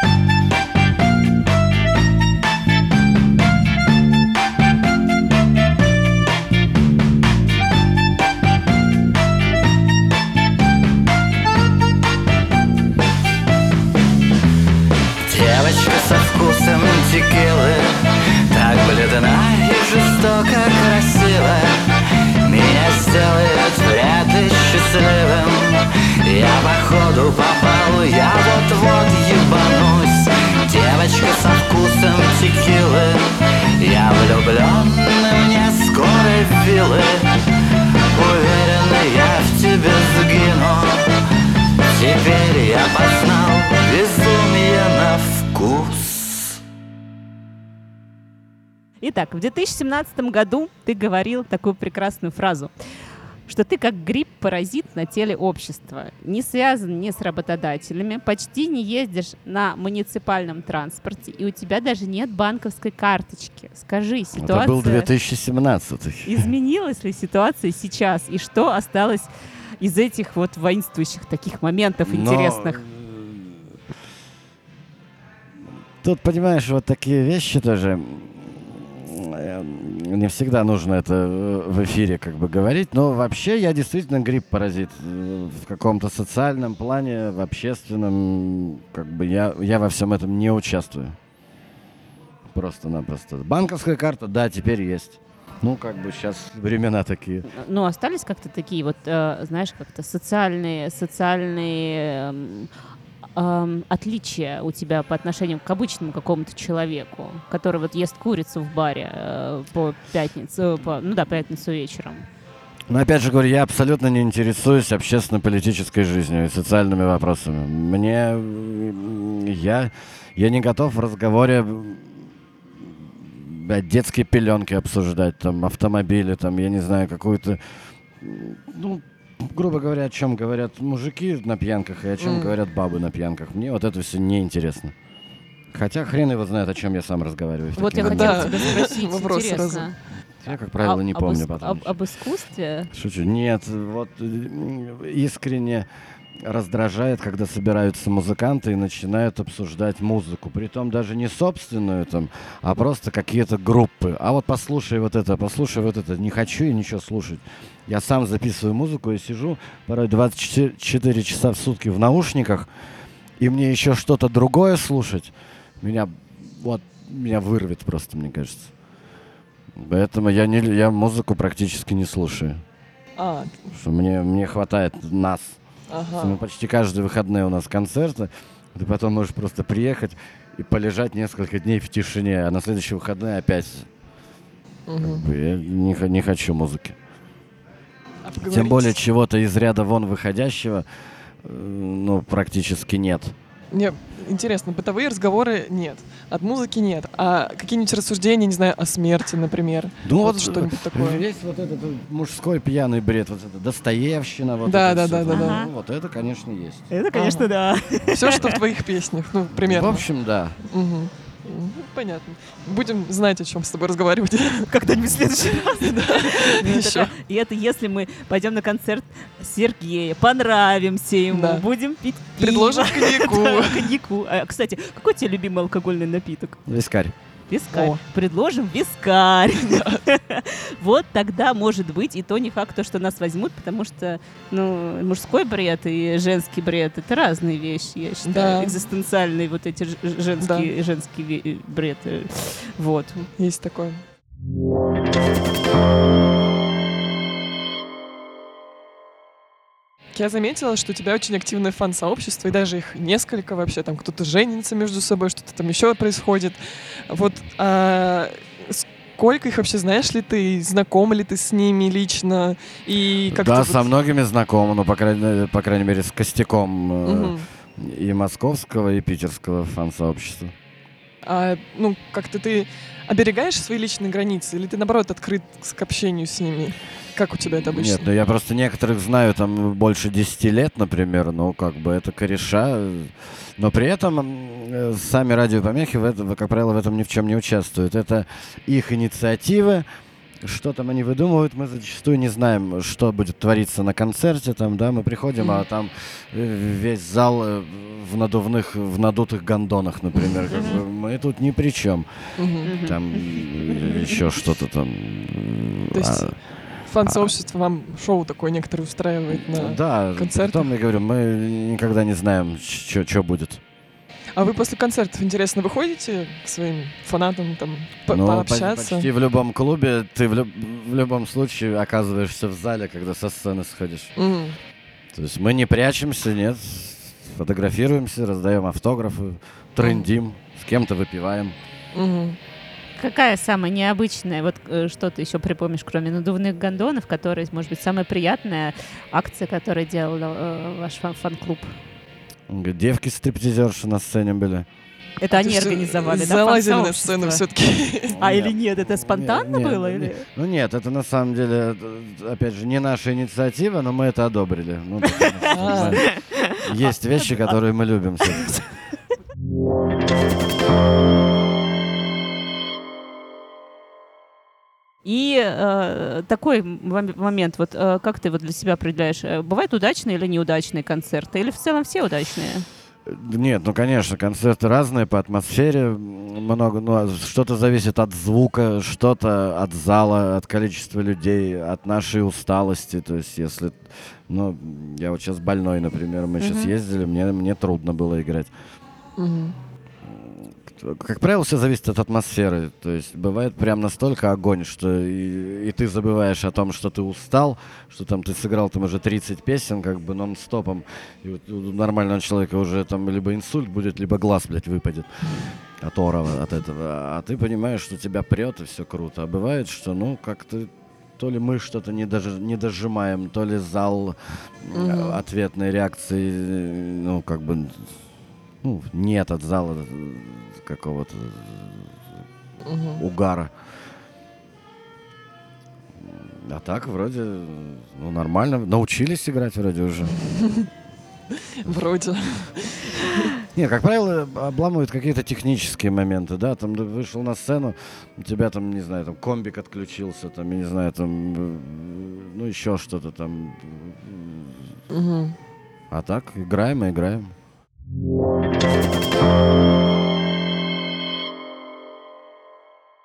Итак, в 2017 году ты говорил такую прекрасную фразу, что ты как гриб-паразит на теле общества, не связан ни с работодателями, почти не ездишь на муниципальном транспорте, и у тебя даже нет банковской карточки. Скажи, ситуация... Это был 2017 Изменилась ли ситуация сейчас, и что осталось из этих вот воинствующих таких моментов Но, интересных? э, Тут, понимаешь, вот такие вещи тоже не всегда нужно это э, в эфире как бы говорить, но вообще я действительно грипп-паразит э, в каком-то социальном плане, в общественном, как бы я, я во всем этом не участвую. Просто-напросто. Банковская карта, да, теперь есть. Ну, как бы сейчас времена такие. Ну, остались как-то такие вот, э, знаешь, как-то социальные, социальные эм, эм, отличия у тебя по отношению к обычному какому-то человеку, который вот ест курицу в баре э, по пятницу, по, ну да, пятницу вечером. Но опять же говорю, я абсолютно не интересуюсь общественно-политической жизнью и социальными вопросами. Мне я, я не готов в разговоре детские пеленки обсуждать, там, автомобили, там, я не знаю, какую-то, ну, грубо говоря, о чем говорят мужики на пьянках и о чем М. говорят бабы на пьянках. Мне вот это все неинтересно. Хотя хрен его знает, о чем я сам разговариваю. Вот я такие хотела Да. тебя спросить, Вопрос интересно. сразу. Я, как правило, А- не об помню ис- потом. Об, об искусстве? Шучу. Нет, вот э, искренне раздражает, когда собираются музыканты и начинают обсуждать музыку. Притом даже не собственную там, а просто какие-то группы. А вот послушай вот это, послушай вот это. Не хочу я ничего слушать. Я сам записываю музыку и сижу порой 24 часа в сутки в наушниках, и мне еще что-то другое слушать, меня вот меня вырвет просто, мне кажется. Поэтому я, не, я музыку практически не слушаю. А, что мне, мне хватает нас. Ага. Мы почти каждые выходные у нас концерты. Ты потом можешь просто приехать и полежать несколько дней в тишине, а на следующие выходные опять. как Мгм. бы, я не, не хочу музыки. А Тем более чего-то из ряда вон выходящего, э, ну, практически нет. Мне интересно, бытовые разговоры нет, от музыки нет. А какие-нибудь рассуждения, не знаю, о смерти, например? Ну Вот вот, что-нибудь такое. Весь вот этот э, мужской пьяный бред, вот это Достоевщина, вот Да, это да, всё. да, да, да. Ну, вот это, конечно, есть. Это, конечно, да. Все, что в твоих песнях, ну, примерно. В общем, да. Мгм. Мгм, Понятно. Будем знать, о чем с тобой разговаривать. Как-нибудь в следующий раз. Ну, Еще. так. И это если мы пойдем на концерт Сергея, понравимся ему, Да. будем пить пиво. Предложим коньяку. Да, коньяку. А, Кстати, какой тебе любимый алкогольный напиток? Вискарь. Вискарь. О. Предложим вискарь. Вот тогда, может быть, и то не факт, то, что нас возьмут, потому что ну, мужской бред и женский бред — это разные вещи, я считаю. Да. Экзистенциальные вот эти женские, ве- бред. э, Вот. Есть такое. Я заметила, что у тебя очень активное фан-сообщество, и даже их несколько вообще, там кто-то женится между собой, что-то там еще происходит. Вот а, сколько их вообще знаешь ли ты, знаком ли ты с ними лично, и как да, со многими знаком, ну, по крайней, по крайней мере, с костяком э, и московского, и питерского фан-сообщества. А, ну, как-то ты оберегаешь свои личные границы, или ты, наоборот, открыт к общению с ними? Как у тебя это обычно? Нет, ну я просто некоторых знаю там больше 10 лет, например, ну как бы это кореша. Но при этом сами радиопомехи, в этом, как правило, в этом ни в чем не участвуют. Это их инициативы, что там они выдумывают, мы зачастую не знаем, что будет твориться на концерте, там, да, мы приходим, а там э, весь зал э, в надувных, в надутых гондонах, например, как бы мы тут ни при чем. Там еще что-то там. То есть а, Фан-сообщество вам шоу такое некоторое устраивает на... Да, концертах? потом я говорю, мы никогда не знаем, что будет. А вы после концертов, интересно, выходите к своим фанатам там по- Ну, по- пообщаться? почти в любом клубе ты в, люб- в любом случае оказываешься в зале, когда со сцены сходишь. Мгм. То есть мы не прячемся, нет, фотографируемся, раздаем автографы, трендим, с кем-то выпиваем. Мгм. какая самая необычная, вот э, что ты еще припомнишь, кроме надувных гондонов, которые, может быть, самая приятная акция, которую делал э, ваш фан- фан-клуб? Девки-стриптизерши на сцене были. Это они организовали, да, Залазили на сцену все-таки. А Нет. или нет, это спонтанно было? или? Ну нет, это на самом деле, опять же, не наша инициатива, но мы это одобрили. Ну, Есть вещи, которые мы любим. И э, такой мом- момент, вот э, как ты вот для себя определяешь, э, бывают удачные или неудачные концерты, или в целом все удачные? Нет, ну конечно, концерты разные по атмосфере, много, ну а что-то зависит от звука, что-то от зала, от количества людей, от нашей усталости. То есть, если, ну, я вот сейчас больной, например, мы сейчас Мгм. ездили, мне мне трудно было играть. Мгм. Как правило, все зависит от атмосферы. То есть бывает прям настолько огонь, что и, и ты забываешь о том, что ты устал, что там ты сыграл там уже 30 песен как бы нон-стопом. И вот у нормального человека уже там либо инсульт будет, либо глаз, блядь, выпадет от орова, от этого. А ты понимаешь, что тебя прет и все круто. А бывает, что, ну, как-то то ли мы что-то не, дож- не дожимаем, то ли зал Мгм. ответной реакции, ну, как бы, ну, нет от зала какого-то Мгм. угара. А так вроде, ну, нормально. Научились играть вроде уже. Вроде. Не, как правило, обламывают какие-то технические моменты, да, там ты вышел на сцену, у тебя там, не знаю, там комбик отключился, там, я не знаю, там, э, ну, еще что-то там. Мгм. А так, играем и играем.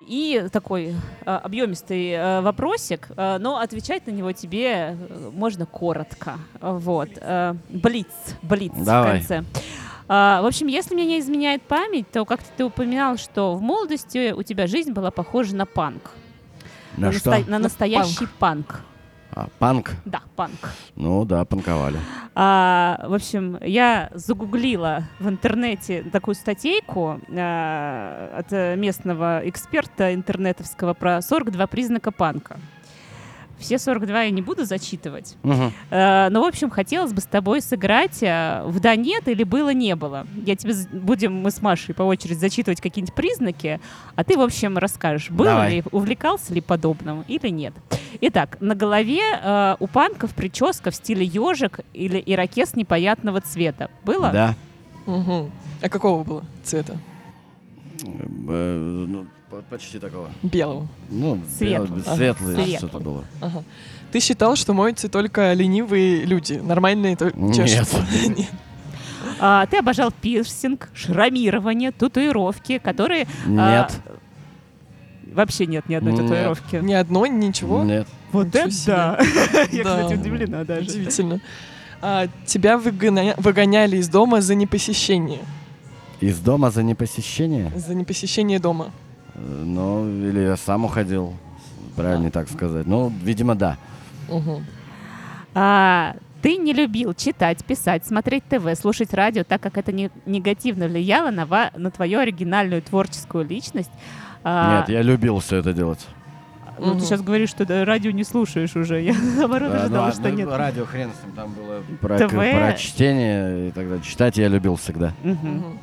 И такой э, объемистый э, вопросик, э, но отвечать на него тебе можно коротко. Вот. Э, блиц, блиц Давай. в конце. А, в общем, если мне не изменяет память, то как-то ты упоминал, что в молодости у тебя жизнь была похожа на панк. На что? наста- на настоящий панк. А, панк? Да, панк. Ну да, панковали. А, в общем, я загуглила в интернете такую статейку а, от местного эксперта интернетовского про 42 признака панка. Все 42 я не буду зачитывать. Мгм. Э, но, в общем, хотелось бы с тобой сыграть э, в «да нет» или «было-не было». Я тебе будем мы с Машей по очереди зачитывать какие-нибудь признаки, а ты, в общем, расскажешь, было Давай. ли, увлекался ли подобным или нет. Итак, на голове э, у панков прическа в стиле ежик или ирокез непонятного цвета. Было? Да. Мгм. А какого было цвета? По- почти такого. Белого. Ну, Светлый. бел- светлый Светлый. что-то было. Ага. Ты считал, что моются только ленивые люди, нормальные то Нет. чешутся? Нет. А, ты обожал пирсинг, шрамирование, татуировки, которые... а, Нет. вообще нет ни одной Нет. татуировки. Ни одной, ничего? Нет. Вот Ничего это себе. да! Я, Да. кстати, удивлена даже. Удивительно. А, тебя выгоня- выгоняли из дома за непосещение. Из дома за непосещение? За непосещение дома. Ну, или я сам уходил. Правильно так сказать. Ну, видимо, да. Мгм. А, ты не любил читать, писать, смотреть ТВ, слушать радио, так как это не- негативно влияло на, ва- на твою оригинальную творческую личность. А, Нет, я любил все это делать. Ну, Мгм. ты сейчас говоришь, что да, радио не слушаешь уже. Я наоборот Да, ну, ожидала, а, что ну, нет. Радио хрен с ним, там было про, ТВ. про чтение и так далее. Читать я любил всегда. Мгм.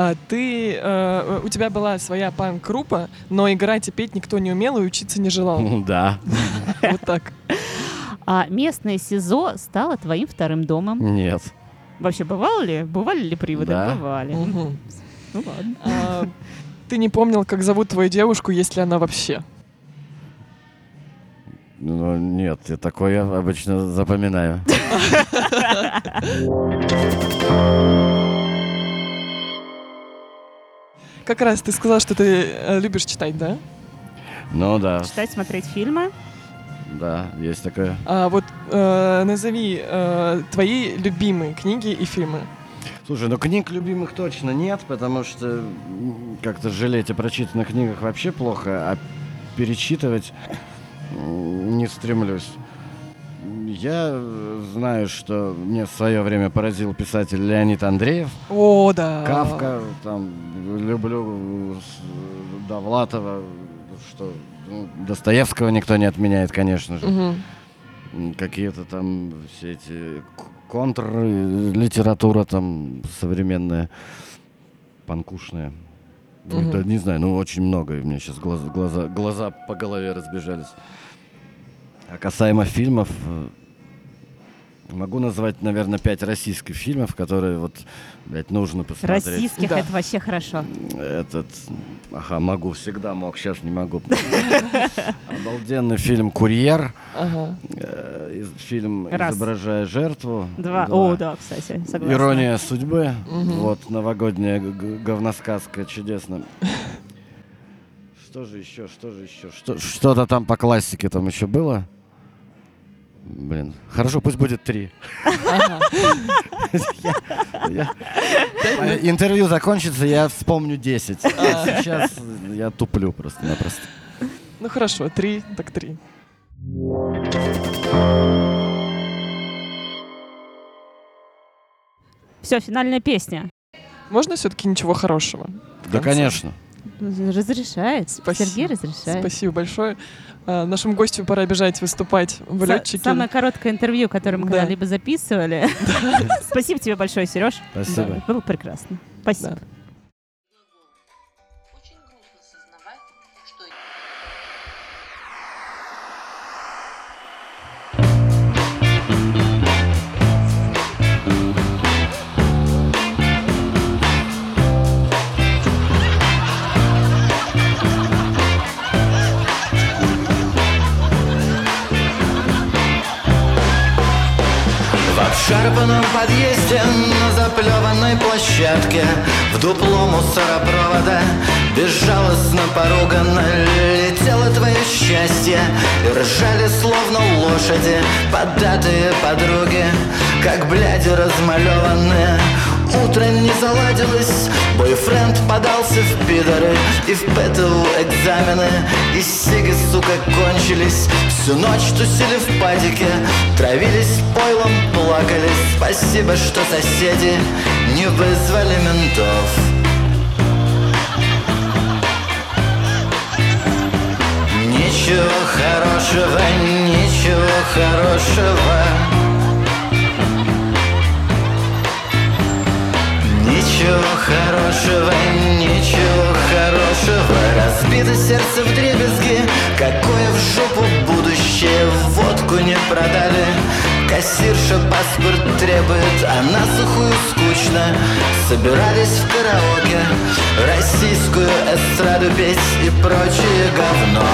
А, ты, э, у тебя была своя панк-группа, но играть и петь никто не умел и учиться не желал. Да. Вот так. А местное СИЗО стало твоим вторым домом. Нет. Вообще, бывало ли? Бывали ли приводы? Да. Бывали. Мгм. Ну ладно. А, Ты не помнил, как зовут твою девушку, если она вообще? Ну, нет, я такое я обычно запоминаю. Как раз ты сказал, что ты э, любишь читать, да? Ну да, Читать, смотреть фильмы. да, есть такое. А вот э, назови э, твои любимые книги и фильмы. Слушай, ну книг любимых точно нет, потому что как-то жалеть о прочитанных книгах вообще плохо, а перечитывать не стремлюсь. Я э, знаю, что мне в свое время поразил писатель Леонид Андреев. О, да. Кавка, там, люблю Довлатова, что ну, Достоевского никто не отменяет, конечно же. М, Какие-то там все эти к- контр э, литература там современная, панкушная. Мгм. Да не знаю, ну очень много, и у меня сейчас глаза, глаза, глаза по голове разбежались. А касаемо фильмов, э, могу назвать, наверное, пять российских фильмов, которые вот, блядь, нужно посмотреть. Российских Да. это вообще хорошо. Этот, ага, могу, всегда мог, сейчас не могу. Обалденный фильм «Курьер», э, фильм. «Изображая жертву». Два. О, да, кстати, согласна. «Ирония судьбы», вот, новогодняя говносказка, чудесно. Что же еще, что же еще, что, что-то там по классике там еще было? Блин, хорошо, пусть будет три. Э, Интервью закончится, я вспомню 10. А А. Сейчас я туплю просто-напросто. Ну хорошо, три, так три. Все, финальная песня. Можно все-таки ничего хорошего? Да, конечно. Разрешает. Спасибо. Сергей разрешает. Спасибо большое. А, нашему гостю пора бежать выступать в летчике. Самое короткое интервью, которое мы Да. когда-либо записывали. Спасибо тебе большое, Сереж. Спасибо. Было прекрасно. Спасибо. В обшарпанном подъезде на заплеванной площадке В дупло мусоропровода Безжалостно поруганно летело твое счастье. И ржали словно лошади Поддатые подруги Как бляди размалеванные Утро не заладилось Бойфренд подался в пидоры И в ПТУ экзамены. И сиги, сука, кончились. Всю ночь тусили в падике Травились пойлом, плакали. Спасибо, что соседи Не вызвали ментов. Ничего хорошего, ничего хорошего Ничего хорошего, ничего хорошего. Разбито сердце в дребезги Какое в жопу будущее Водку не продали Кассирша паспорт требует А на сухую скучно. Собирались в караоке Российскую эстраду петь И прочее говно.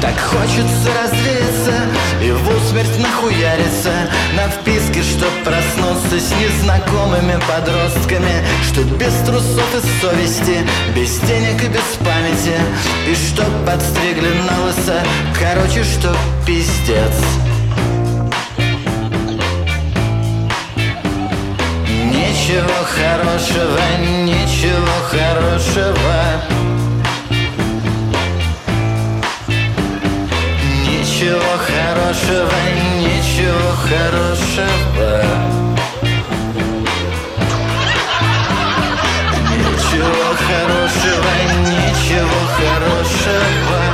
Так хочется развеяться И в усмерть нахуяриться. На вписке, чтоб проснуться С незнакомыми подростками. Что без трусов и совести Без денег и без памяти. И чтоб подстригли на лысо Короче, что пиздец ничего хорошего, ничего хорошего. Ничего хорошего, ничего хорошего. Ничего хорошего, ничего хорошего.